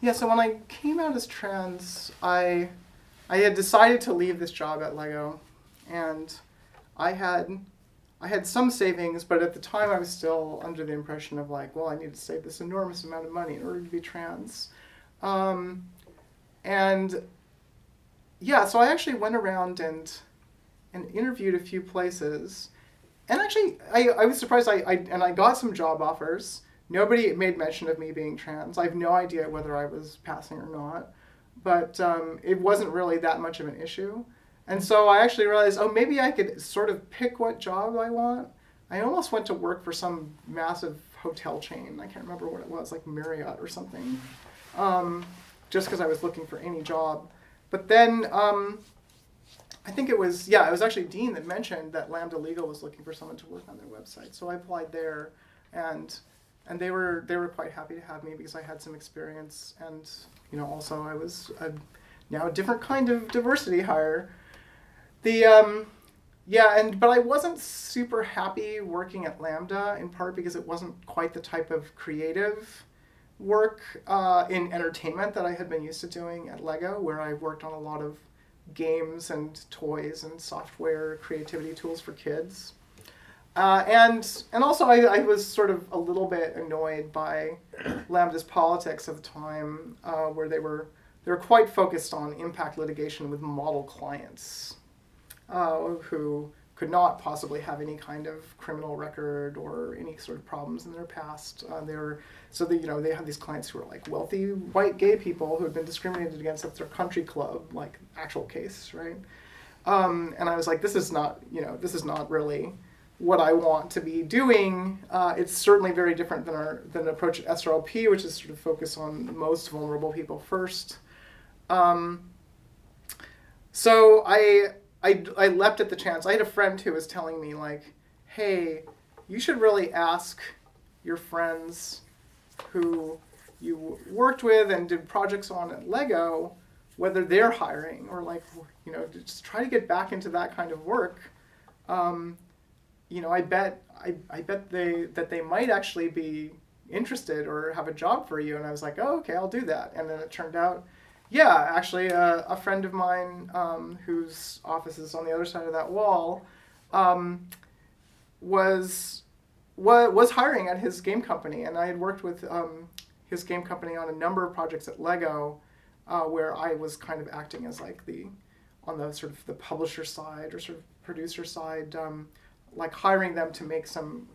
Yeah, so when I came out as trans, I I had decided to leave this job at Lego, and I had I had some savings, but at the time I was still under the impression of like, well, I need to save this enormous amount of money in order to be trans. Um, and yeah, so I actually went around and and interviewed a few places. And actually, I, I was surprised. I, I and I got some job offers. Nobody made mention of me being trans. I have no idea whether I was passing or not, but um, it wasn't really that much of an issue. And so I actually realized, oh, maybe I could sort of pick what job I want. I almost went to work for some massive hotel chain. I can't remember what it was, like Marriott or something. Um, just because I was looking for any job. But then um, I think it was yeah, it was actually Dean that mentioned that Lambda Legal was looking for someone to work on their website. So I applied there, and and they were they were quite happy to have me because I had some experience, and you know also I was a, now a different kind of diversity hire. The um, yeah, and but I wasn't super happy working at Lambda in part because it wasn't quite the type of creative work uh, in entertainment that I had been used to doing at Lego, where I worked on a lot of games and toys and software creativity tools for kids. Uh, and and also I, I was sort of a little bit annoyed by Lambda's politics at the time, uh, where they were they were quite focused on impact litigation with model clients, uh, who could not possibly have any kind of criminal record or any sort of problems in their past. Uh, they were so that you know they have these clients who are like wealthy white gay people who have been discriminated against at their country club, like actual case, right? Um, and I was like, this is not you know this is not really what I want to be doing. Uh, it's certainly very different than our than the approach at SRLP, which is sort of focus on the most vulnerable people first. Um, so I I, I leapt at the chance. I had a friend who was telling me, like, hey, you should really ask your friends who you worked with and did projects on at Lego whether they're hiring or like you know just try to get back into that kind of work. Um, you know, I bet I, I bet they that they might actually be interested or have a job for you. And I was like, oh, okay, I'll do that. And then it turned out, yeah, actually, uh, a friend of mine um, whose office is on the other side of that wall um, was was hiring at his game company, and I had worked with um, his game company on a number of projects at Lego, uh, where I was kind of acting as like the on the sort of the publisher side or sort of producer side, um, like hiring them to make some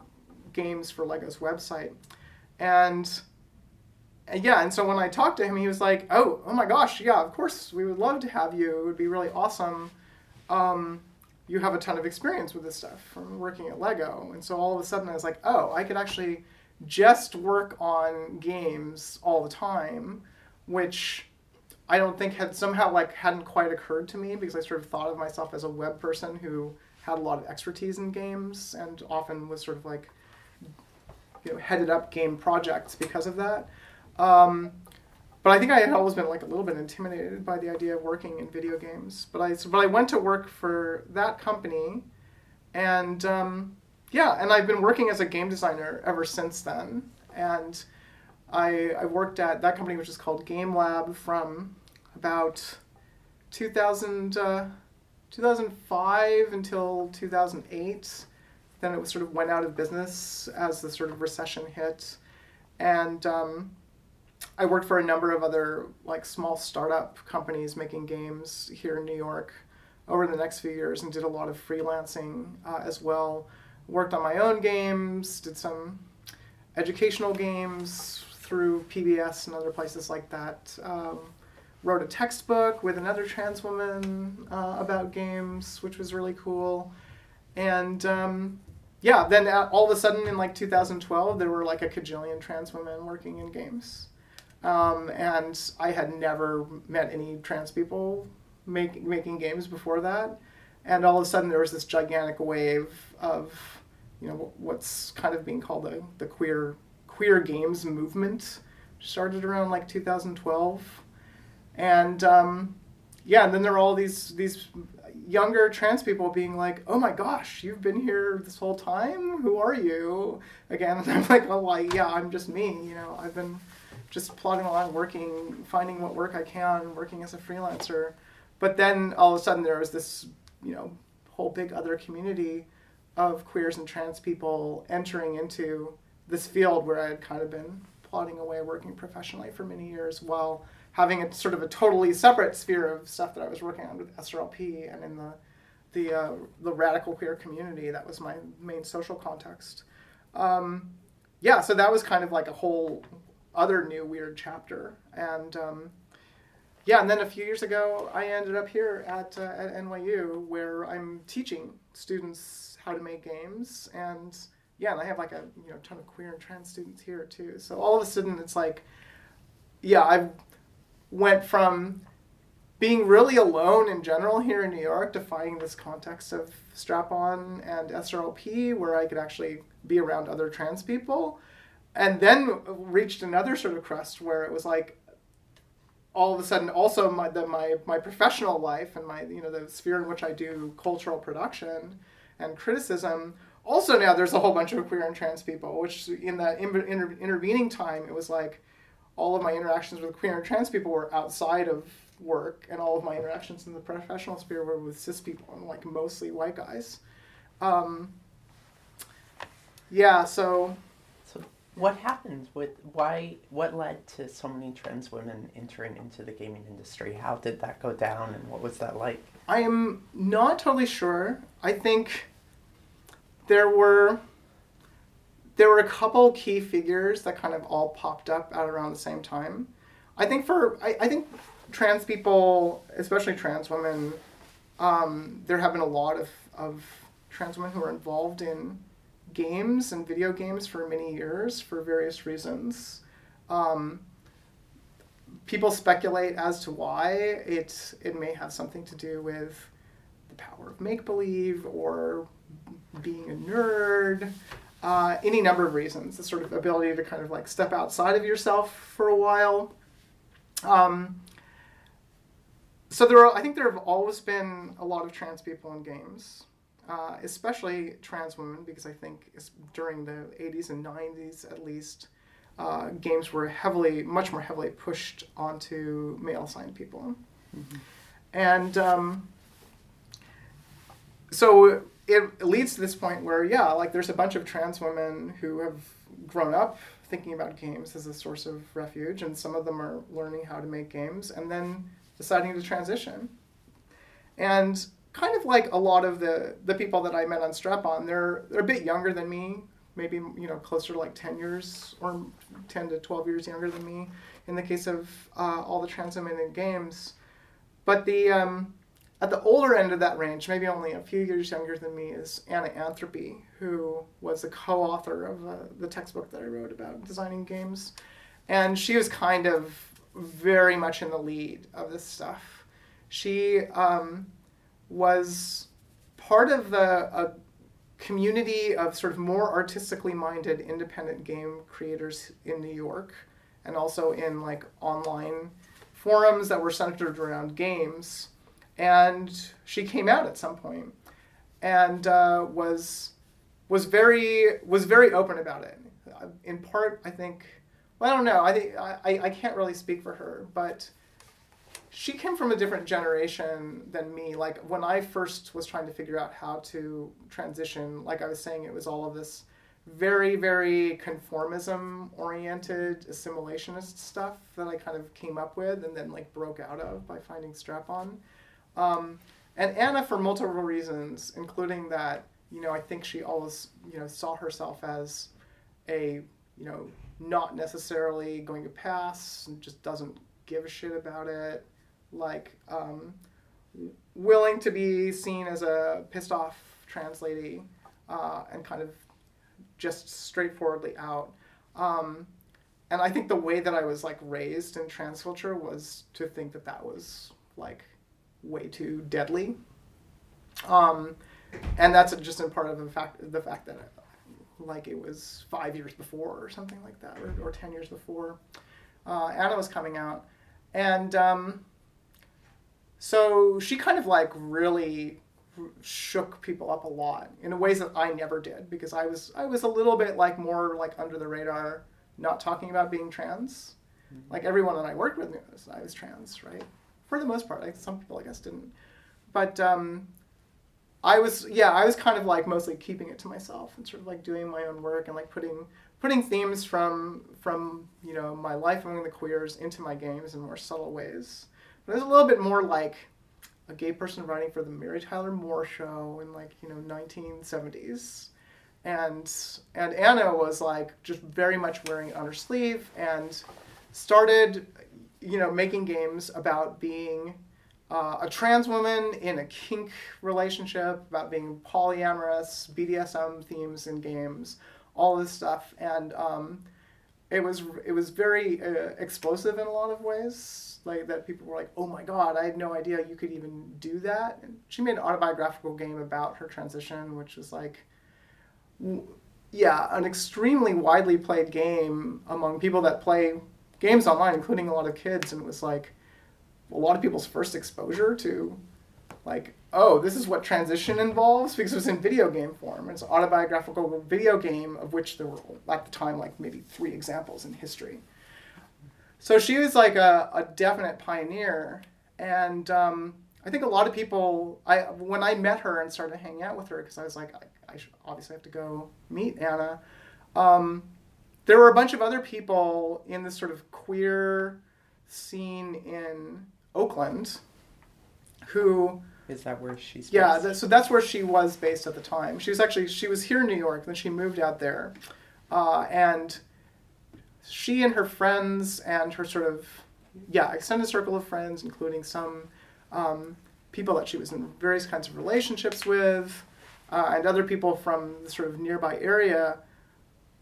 games for Lego's website, and, and yeah, and so when I talked to him, he was like, "Oh, oh my gosh, yeah, of course, we would love to have you. It would be really awesome." Um, you have a ton of experience with this stuff from working at Lego. And so all of a sudden I was like, oh, I could actually just work on games all the time, which I don't think had somehow like hadn't quite occurred to me because I sort of thought of myself as a web person who had a lot of expertise in games and often was sort of like you know headed up game projects because of that. Um, but I think I had always been like a little bit intimidated by the idea of working in video games. But I but I went to work for that company, and um, yeah, and I've been working as a game designer ever since then. And I I worked at that company which is called Gamelab from about 2000, uh, 2005 until 2008. Then it was sort of went out of business as the sort of recession hit, and um, I worked for a number of other like small startup companies making games here in New York over the next few years and did a lot of freelancing uh, as well. Worked on my own games, did some educational games through PBS and other places like that. Um, wrote a textbook with another trans woman uh, about games, which was really cool. And um, yeah, then all of a sudden in like 2012, there were like a cajillion trans women working in games. Um, and I had never met any trans people make, making games before that. And all of a sudden, there was this gigantic wave of, you know, what's kind of being called the, the queer queer games movement. Started around like 2012, and um, yeah, and then there are all these these younger trans people being like, "Oh my gosh, you've been here this whole time. Who are you?" Again, and I'm like, "Oh, well, yeah, I'm just me. You know, I've been." Just plodding along, working, finding what work I can, working as a freelancer. But then all of a sudden there was this, you know, whole big other community of queers and trans people entering into this field where I had kind of been plodding away working professionally for many years while having a sort of a totally separate sphere of stuff that I was working on with SRLP and in the the uh, the radical queer community. That was my main social context. Um, yeah, so that was kind of like a whole other new weird chapter. And um, yeah, and then a few years ago, I ended up here at, uh, at NYU where I'm teaching students how to make games. And yeah, and I have like a you know ton of queer and trans students here too. So all of a sudden, it's like, yeah, I went from being really alone in general here in New York defying this context of strap on and SRLP where I could actually be around other trans people and then reached another sort of crest where it was like all of a sudden also my the, my my professional life and my you know the sphere in which I do cultural production and criticism also now there's a whole bunch of queer and trans people which in that inter- inter- intervening time it was like all of my interactions with queer and trans people were outside of work and all of my interactions in the professional sphere were with cis people and like mostly white guys. Um, yeah so what happened with why? What led to so many trans women entering into the gaming industry? How did that go down, and what was that like? I am not totally sure. I think there were there were a couple key figures that kind of all popped up at around the same time. I think for I, I think trans people, especially trans women, um, there have been a lot of, of trans women who are involved in games and video games for many years for various reasons. Um, people speculate as to why it it may have something to do with the power of make believe or being a nerd. Uh, any number of reasons. The sort of ability to kind of like step outside of yourself for a while. Um, so there are, I think there have always been a lot of trans people in games, uh, especially trans women, because I think it's during the 80s and 90s at least, uh, games were heavily, much more heavily pushed onto male assigned people. Mm-hmm. And um, so it leads to this point where, yeah, like there's a bunch of trans women who have grown up thinking about games as a source of refuge, and some of them are learning how to make games and then deciding to transition. And kind of like a lot of the, the people that I met on Strap On, they're, they're a bit younger than me, maybe you know closer to like 10 years or 10 to 12 years younger than me in the case of uh, all the trans women in games. But the um, at the older end of that range, maybe only a few years younger than me, is Anna Anthropy, who was the co-author of uh, the textbook that I wrote about designing games, and she was kind of very much in the lead of this stuff. She um, was part of the a community of sort of more artistically minded independent game creators in New York, and also in like online forums that were centered around games and she came out at some point and uh, was was very was very open about it. In part, I think. Well, I don't know. I think I, I can't really speak for her, but she came from a different generation than me. Like when I first was trying to figure out how to transition, like I was saying, it was all of this very, very conformism oriented assimilationist stuff that I kind of came up with and then like broke out of by finding Strap On. Um, and Anna, for multiple reasons, including that, you know, I think she always, you know, saw herself as a, you know, not necessarily going to pass and just doesn't give a shit about it. Like, um, willing to be seen as a pissed off trans lady uh, and kind of just straightforwardly out. Um, and I think the way that I was like raised in trans culture was to think that that was like way too deadly. Um, and that's just in part of the fact the fact that like it was five years before or something like that, or, or ten years before uh, Anna was coming out, and um, so she kind of like really shook people up a lot in ways that I never did because I was I was a little bit like more like under the radar, not talking about being trans. Mm-hmm. Like everyone that I worked with knew I was trans, right? for the most part. Like some people, I guess, didn't. But um, I was, yeah, I was kind of like mostly keeping it to myself and sort of like doing my own work and like putting putting themes from from you know my life among the queers into my games in more subtle ways. It was a little bit more like a gay person writing for the Mary Tyler Moore show in like you know 1970s and and Anna was like just very much wearing it on her sleeve and started you know, making games about being uh, a trans woman in a kink relationship, about being polyamorous, BDSM themes in games, all this stuff, and um, it was it was very uh, explosive in a lot of ways. Like that, people were like, "Oh my god, I had no idea you could even do that." And she made an autobiographical game about her transition, which was like, yeah, an extremely widely played game among people that play games online, including a lot of kids, and it was like a lot of people's first exposure to like, oh, this is what transition involves because it was in video game form. It's an autobiographical video game of which there were at the time like maybe three examples in history. So she was like a, a definite pioneer, and um, I think a lot of people. I when I met her and started hanging out with her because I was like, I, I should obviously have to go meet Anna. Um, there were a bunch of other people in this sort of queer scene in Oakland who is that where she's yeah so that's where she was based at the time. She was actually she was here in new york then she moved out there. Uh, and she and her friends and her sort of yeah extended circle of friends including some um, people that she was in various kinds of relationships with uh, and other people from the sort of nearby area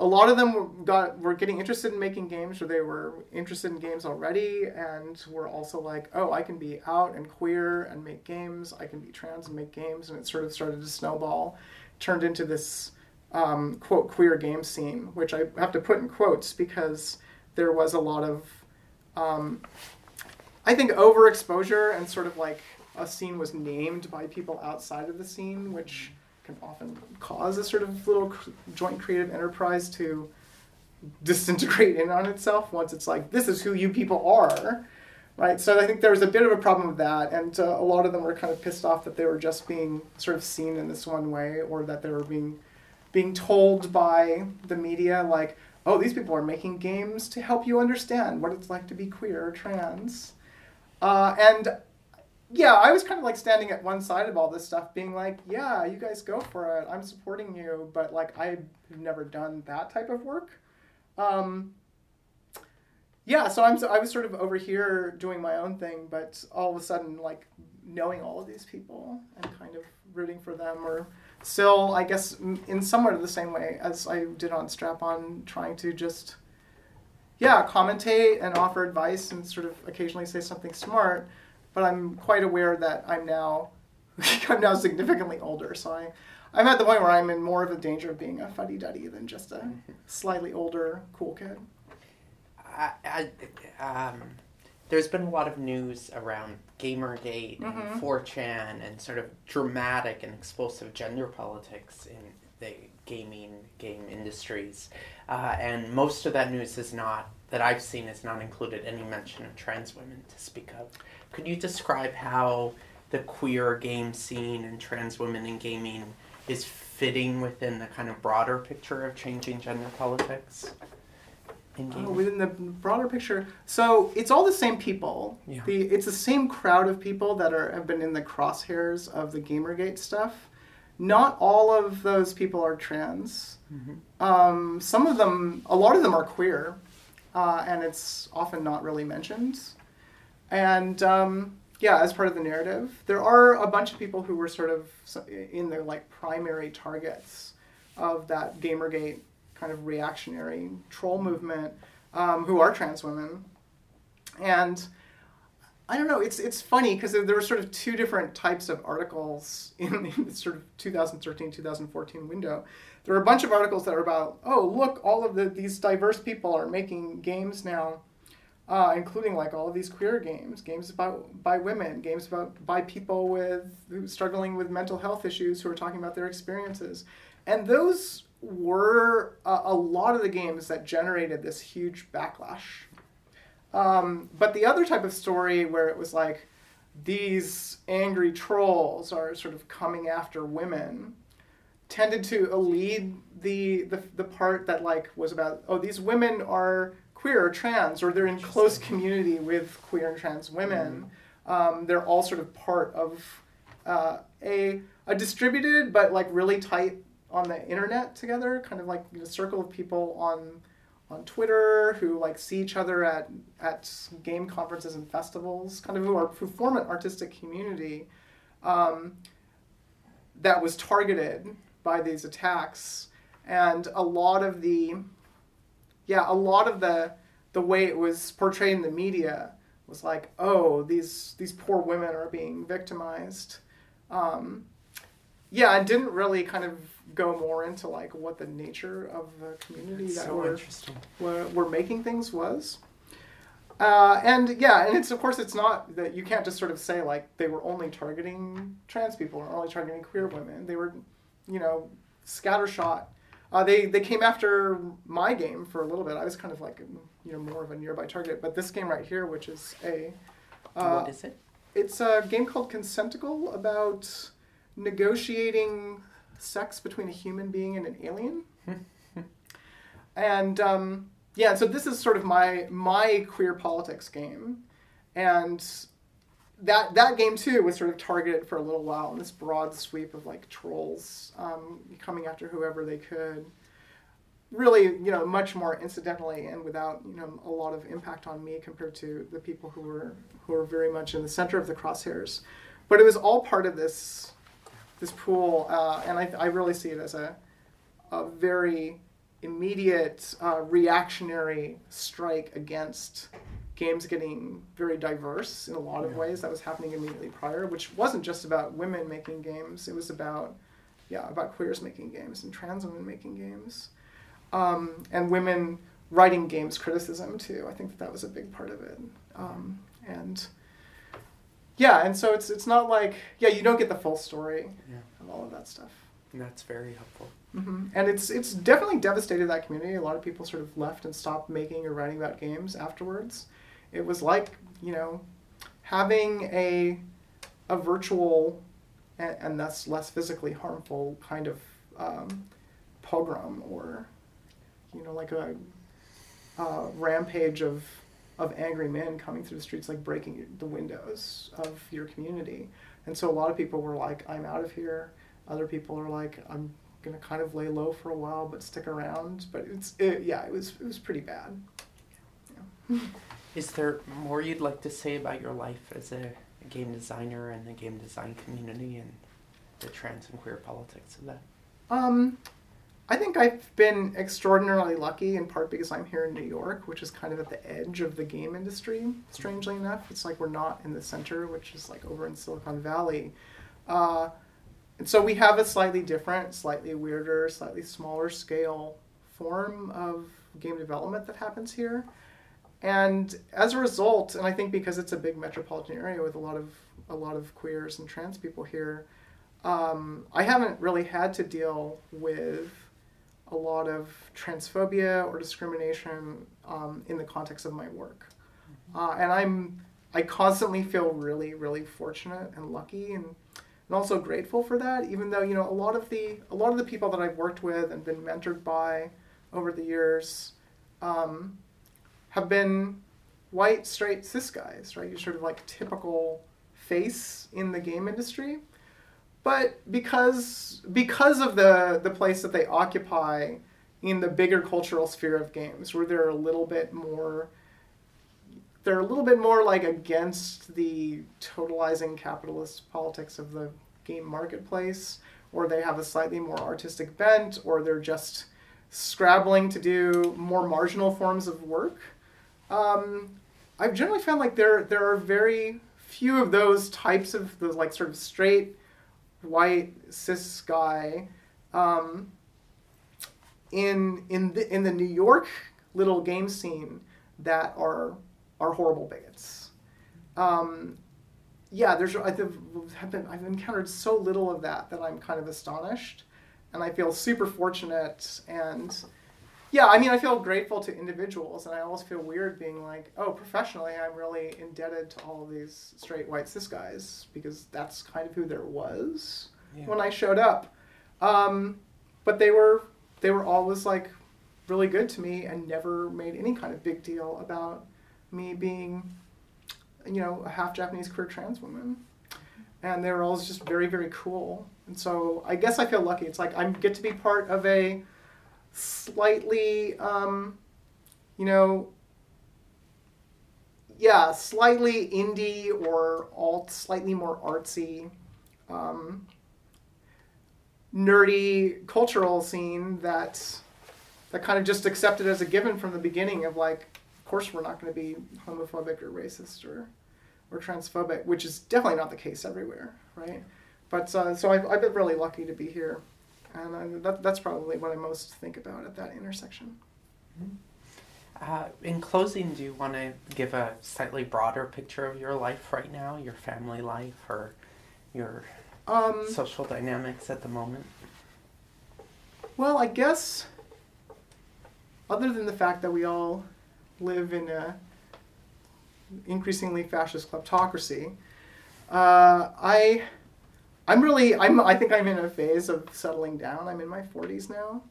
a lot of them got were getting interested in making games or they were interested in games already and were also like oh i can be out and queer and make games. I can be trans and make games. And it sort of started to snowball turned into this um, quote queer game scene which i have to put in quotes because there was a lot of um, I think overexposure and sort of like a scene was named by people outside of the scene, which can often cause a sort of little joint creative enterprise to disintegrate in on itself once it's like this is who you people are right? So i think there was a bit of a problem with that and uh, a lot of them were kind of pissed off that they were just being sort of seen in this one way or that they were being being told by the media like oh these people are making games to help you understand what it's like to be queer or trans. Uh, and yeah, I was kind of like standing at one side of all this stuff, being like, yeah, you guys go for it. I'm supporting you. But like, I've never done that type of work. Um, yeah, so I'm I was sort of over here doing my own thing, but all of a sudden, like knowing all of these people and kind of rooting for them, or still, I guess, in somewhat of the same way as I did on Strap On, trying to just, yeah, commentate and offer advice and sort of occasionally say something smart. But I'm quite aware that I'm now, I'm now significantly older, so I. I'm at the point where I'm in more of a danger of being a fuddy duddy than just a slightly older cool kid. I, I, um, there's been a lot of news around Gamergate Mhm. and 4chan and sort of dramatic and explosive gender politics in the gaming game industries. Uh, and most of that news is not, that I've seen, has not included any mention of trans women to speak of. Could you describe how the queer game scene and trans women in gaming is fitting within the kind of broader picture of changing gender politics? Oh, within the broader picture, so it's all the same people. Yeah. The it's the same crowd of people that are have been in the crosshairs of the GamerGate stuff. Not all of those people are trans. Mm-hmm. Um, some of them, a lot of them are queer, uh, and it's often not really mentioned. And um, yeah, as part of the narrative, there are a bunch of people who were sort of in their like primary targets of that GamerGate kind of reactionary troll movement, um, who are trans women, and I don't know. It's it's funny because there were sort of two different types of articles in, in the sort of 2013 2014 window. There were a bunch of articles that are about oh look all of the these diverse people are making games now, uh, including like all of these queer games, games about by women, games about by people with struggling with mental health issues who are talking about their experiences, and those were a, a lot of the games that generated this huge backlash. Um, but the other type of story where it was like these angry trolls are sort of coming after women tended to lead the, the the part that like was about oh these women are queer or trans or they're in close community with queer and trans women. Um, they're all sort of part of uh, a a distributed but like really tight on the internet together kind of like a circle of people on on Twitter who like see each other at at game conferences and festivals, kind of who are who form an artistic community um, that was targeted by these attacks, and a lot of the yeah a lot of the the way it was portrayed in the media was like oh these these poor women are being victimized. Um, yeah, and didn't really kind of go more into like what the nature of the community that so were were, were making things was. Uh, and yeah, and it's of course it's not that you can't just sort of say like they were only targeting trans people or only targeting queer women. They were, you know, scattershot. Uh, they they came after my game for a little bit. I was kind of like you know more of a nearby target, but this game right here, which is a, uh, what is it? it's a game called Consentacle about negotiating sex between a human being and an alien. and um, yeah, so this is sort of my my queer politics game, and that that game too was sort of targeted for a little while in this broad sweep of like trolls um, coming after whoever they could. Really, you know, much more incidentally and without you know a lot of impact on me compared to the people who were who were very much in the center of the crosshairs. But it was all part of this this pool, uh, and I, I really see it as a a very immediate uh, reactionary strike against games getting very diverse in a lot of Yeah. ways. That was happening immediately prior, which wasn't just about women making games. It was about yeah about queers making games and trans women making games, um, and women writing games criticism too. I think that that was a big part of it. Um, and yeah, and so it's it's not like yeah, you don't get the full story Yeah. of all of that stuff. That's very helpful. hmm And it's it's definitely devastated that community. A lot of people sort of left and stopped making or writing about games afterwards. It was like you know having a a virtual and, and thus less physically harmful kind of um, pogrom or you know like a, a rampage of of angry men coming through the streets like breaking the windows of your community. And so a lot of people were like, I'm out of here. Other people are like, I'm gonna kind of lay low for a while, but stick around. But it's it, yeah, it was it was pretty bad. Is there more you'd like to say about your life as a, a game designer and the game design community and the trans and queer politics of that? Um, I think I've been extraordinarily lucky in part because I'm here in New York, which is kind of at the edge of the game industry. Strangely enough, it's like we're not in the center, which is like over in Silicon Valley. Uh, and so we have a slightly different, slightly weirder, slightly smaller scale form of game development that happens here. And as a result, and I think because it's a big metropolitan area with a lot of a lot of queers and trans people here, um, I haven't really had to deal with a lot of transphobia or discrimination um, in the context of my work, uh, and I'm I constantly feel really really fortunate and lucky and and also grateful for that. Even though you know a lot of the a lot of the people that I've worked with and been mentored by over the years. Um, have been white, straight, cis guys, right? You're sort of like typical face in the game industry. But because because of the the place that they occupy in the bigger cultural sphere of games, where they're a little bit more they're a little bit more like against the totalizing capitalist politics of the game marketplace, or they have a slightly more artistic bent, or they're just scrabbling to do more marginal forms of work. Um, I've generally found like there there are very few of those types of those like sort of straight white cis guy um, in in the in the New York little game scene that are are horrible bigots. Um, yeah, there's I've been I've encountered so little of that that I'm kind of astonished, and I feel super fortunate and yeah, I mean, I feel grateful to individuals, and I always feel weird being like, oh, professionally, I'm really indebted to all of these straight white cis guys because that's kind of who there was Yeah. when I showed up. Um, but they were they were always like really good to me and never made any kind of big deal about me being, you know, a half Japanese queer trans woman. And they were always just very very cool. And so I guess I feel lucky. It's like I get to be part of a slightly, um, you know, yeah, slightly indie or alt, slightly more artsy, um, nerdy cultural scene that that kind of just accepted as a given from the beginning of like, of course we're not going to be homophobic or racist or or transphobic, which is definitely not the case everywhere, right? But uh, so I've, I've been really lucky to be here and I, that, that's probably what I most think about at that intersection. Uh, in closing, do you want to give a slightly broader picture of your life right now, your family life, or your Um, social dynamics at the moment? well, I guess, other than the fact that we all live in a increasingly fascist kleptocracy, uh, I, I'm really, I'm, I think I'm in a phase of settling down. I'm in my 40s now.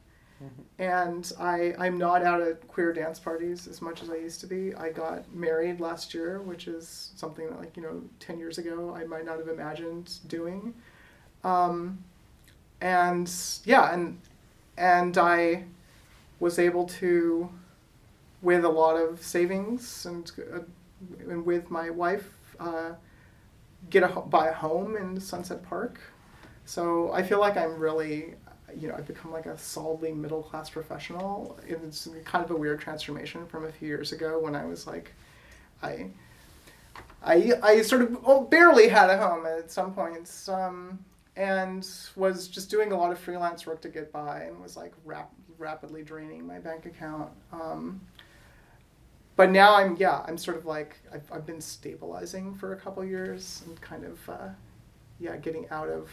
and I I'm not out at queer dance parties as much as I used to be. I got married last year, which is something that like you know ten years ago I might not have imagined doing, um, and yeah, and and I was able to, with a lot of savings and uh, and with my wife, uh, get a buy a home in Sunset Park. So I feel like I'm really you know, I've become like a solidly middle class professional. It's kind of a weird transformation from a few years ago when I was like, I, I, I sort of well, barely had a home at some points, um, and was just doing a lot of freelance work to get by, and was like rap- rapidly draining my bank account. Um, but now I'm yeah I'm sort of like I've, I've been stabilizing for a couple years and kind of uh, yeah getting out of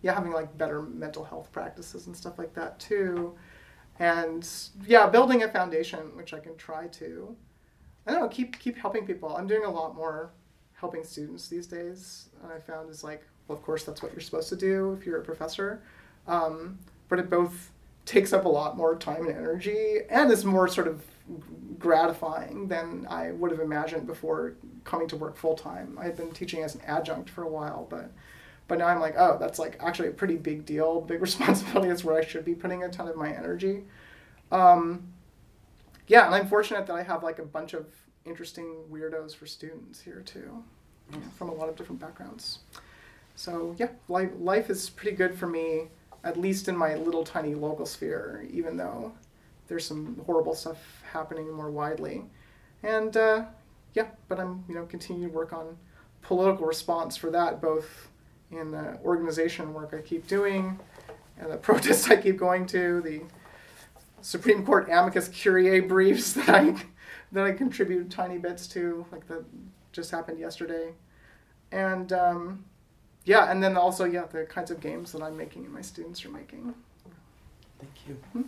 yeah having like better mental health practices and stuff like that too. And yeah building a foundation which I can try to. I don't know keep keep helping people. I'm doing a lot more helping students these days. And I found is like well of course that's what you're supposed to do if you're a professor. Um, but it both takes up a lot more time and energy and is more sort of gratifying than I would have imagined before coming to work full time. I had been teaching as an adjunct for a while, but but now I'm like, oh, that's like actually a pretty big deal, big responsibility. It's where I should be putting a ton of my energy. Um, yeah, and I'm fortunate that I have like a bunch of interesting weirdos for students here too, know, from a lot of different backgrounds. So yeah, life life is pretty good for me, at least in my little tiny local sphere, even though there's some horrible stuff happening more widely. And uh, yeah, but I'm you know continuing to work on political response for that, both in the organization work I keep doing, and the protests I keep going to, the Supreme Court amicus curiae briefs that I that I contribute tiny bits to, like that just happened yesterday, and um, yeah, and then also yeah the kinds of games that I'm making and my students are making. Thank you. Hmm?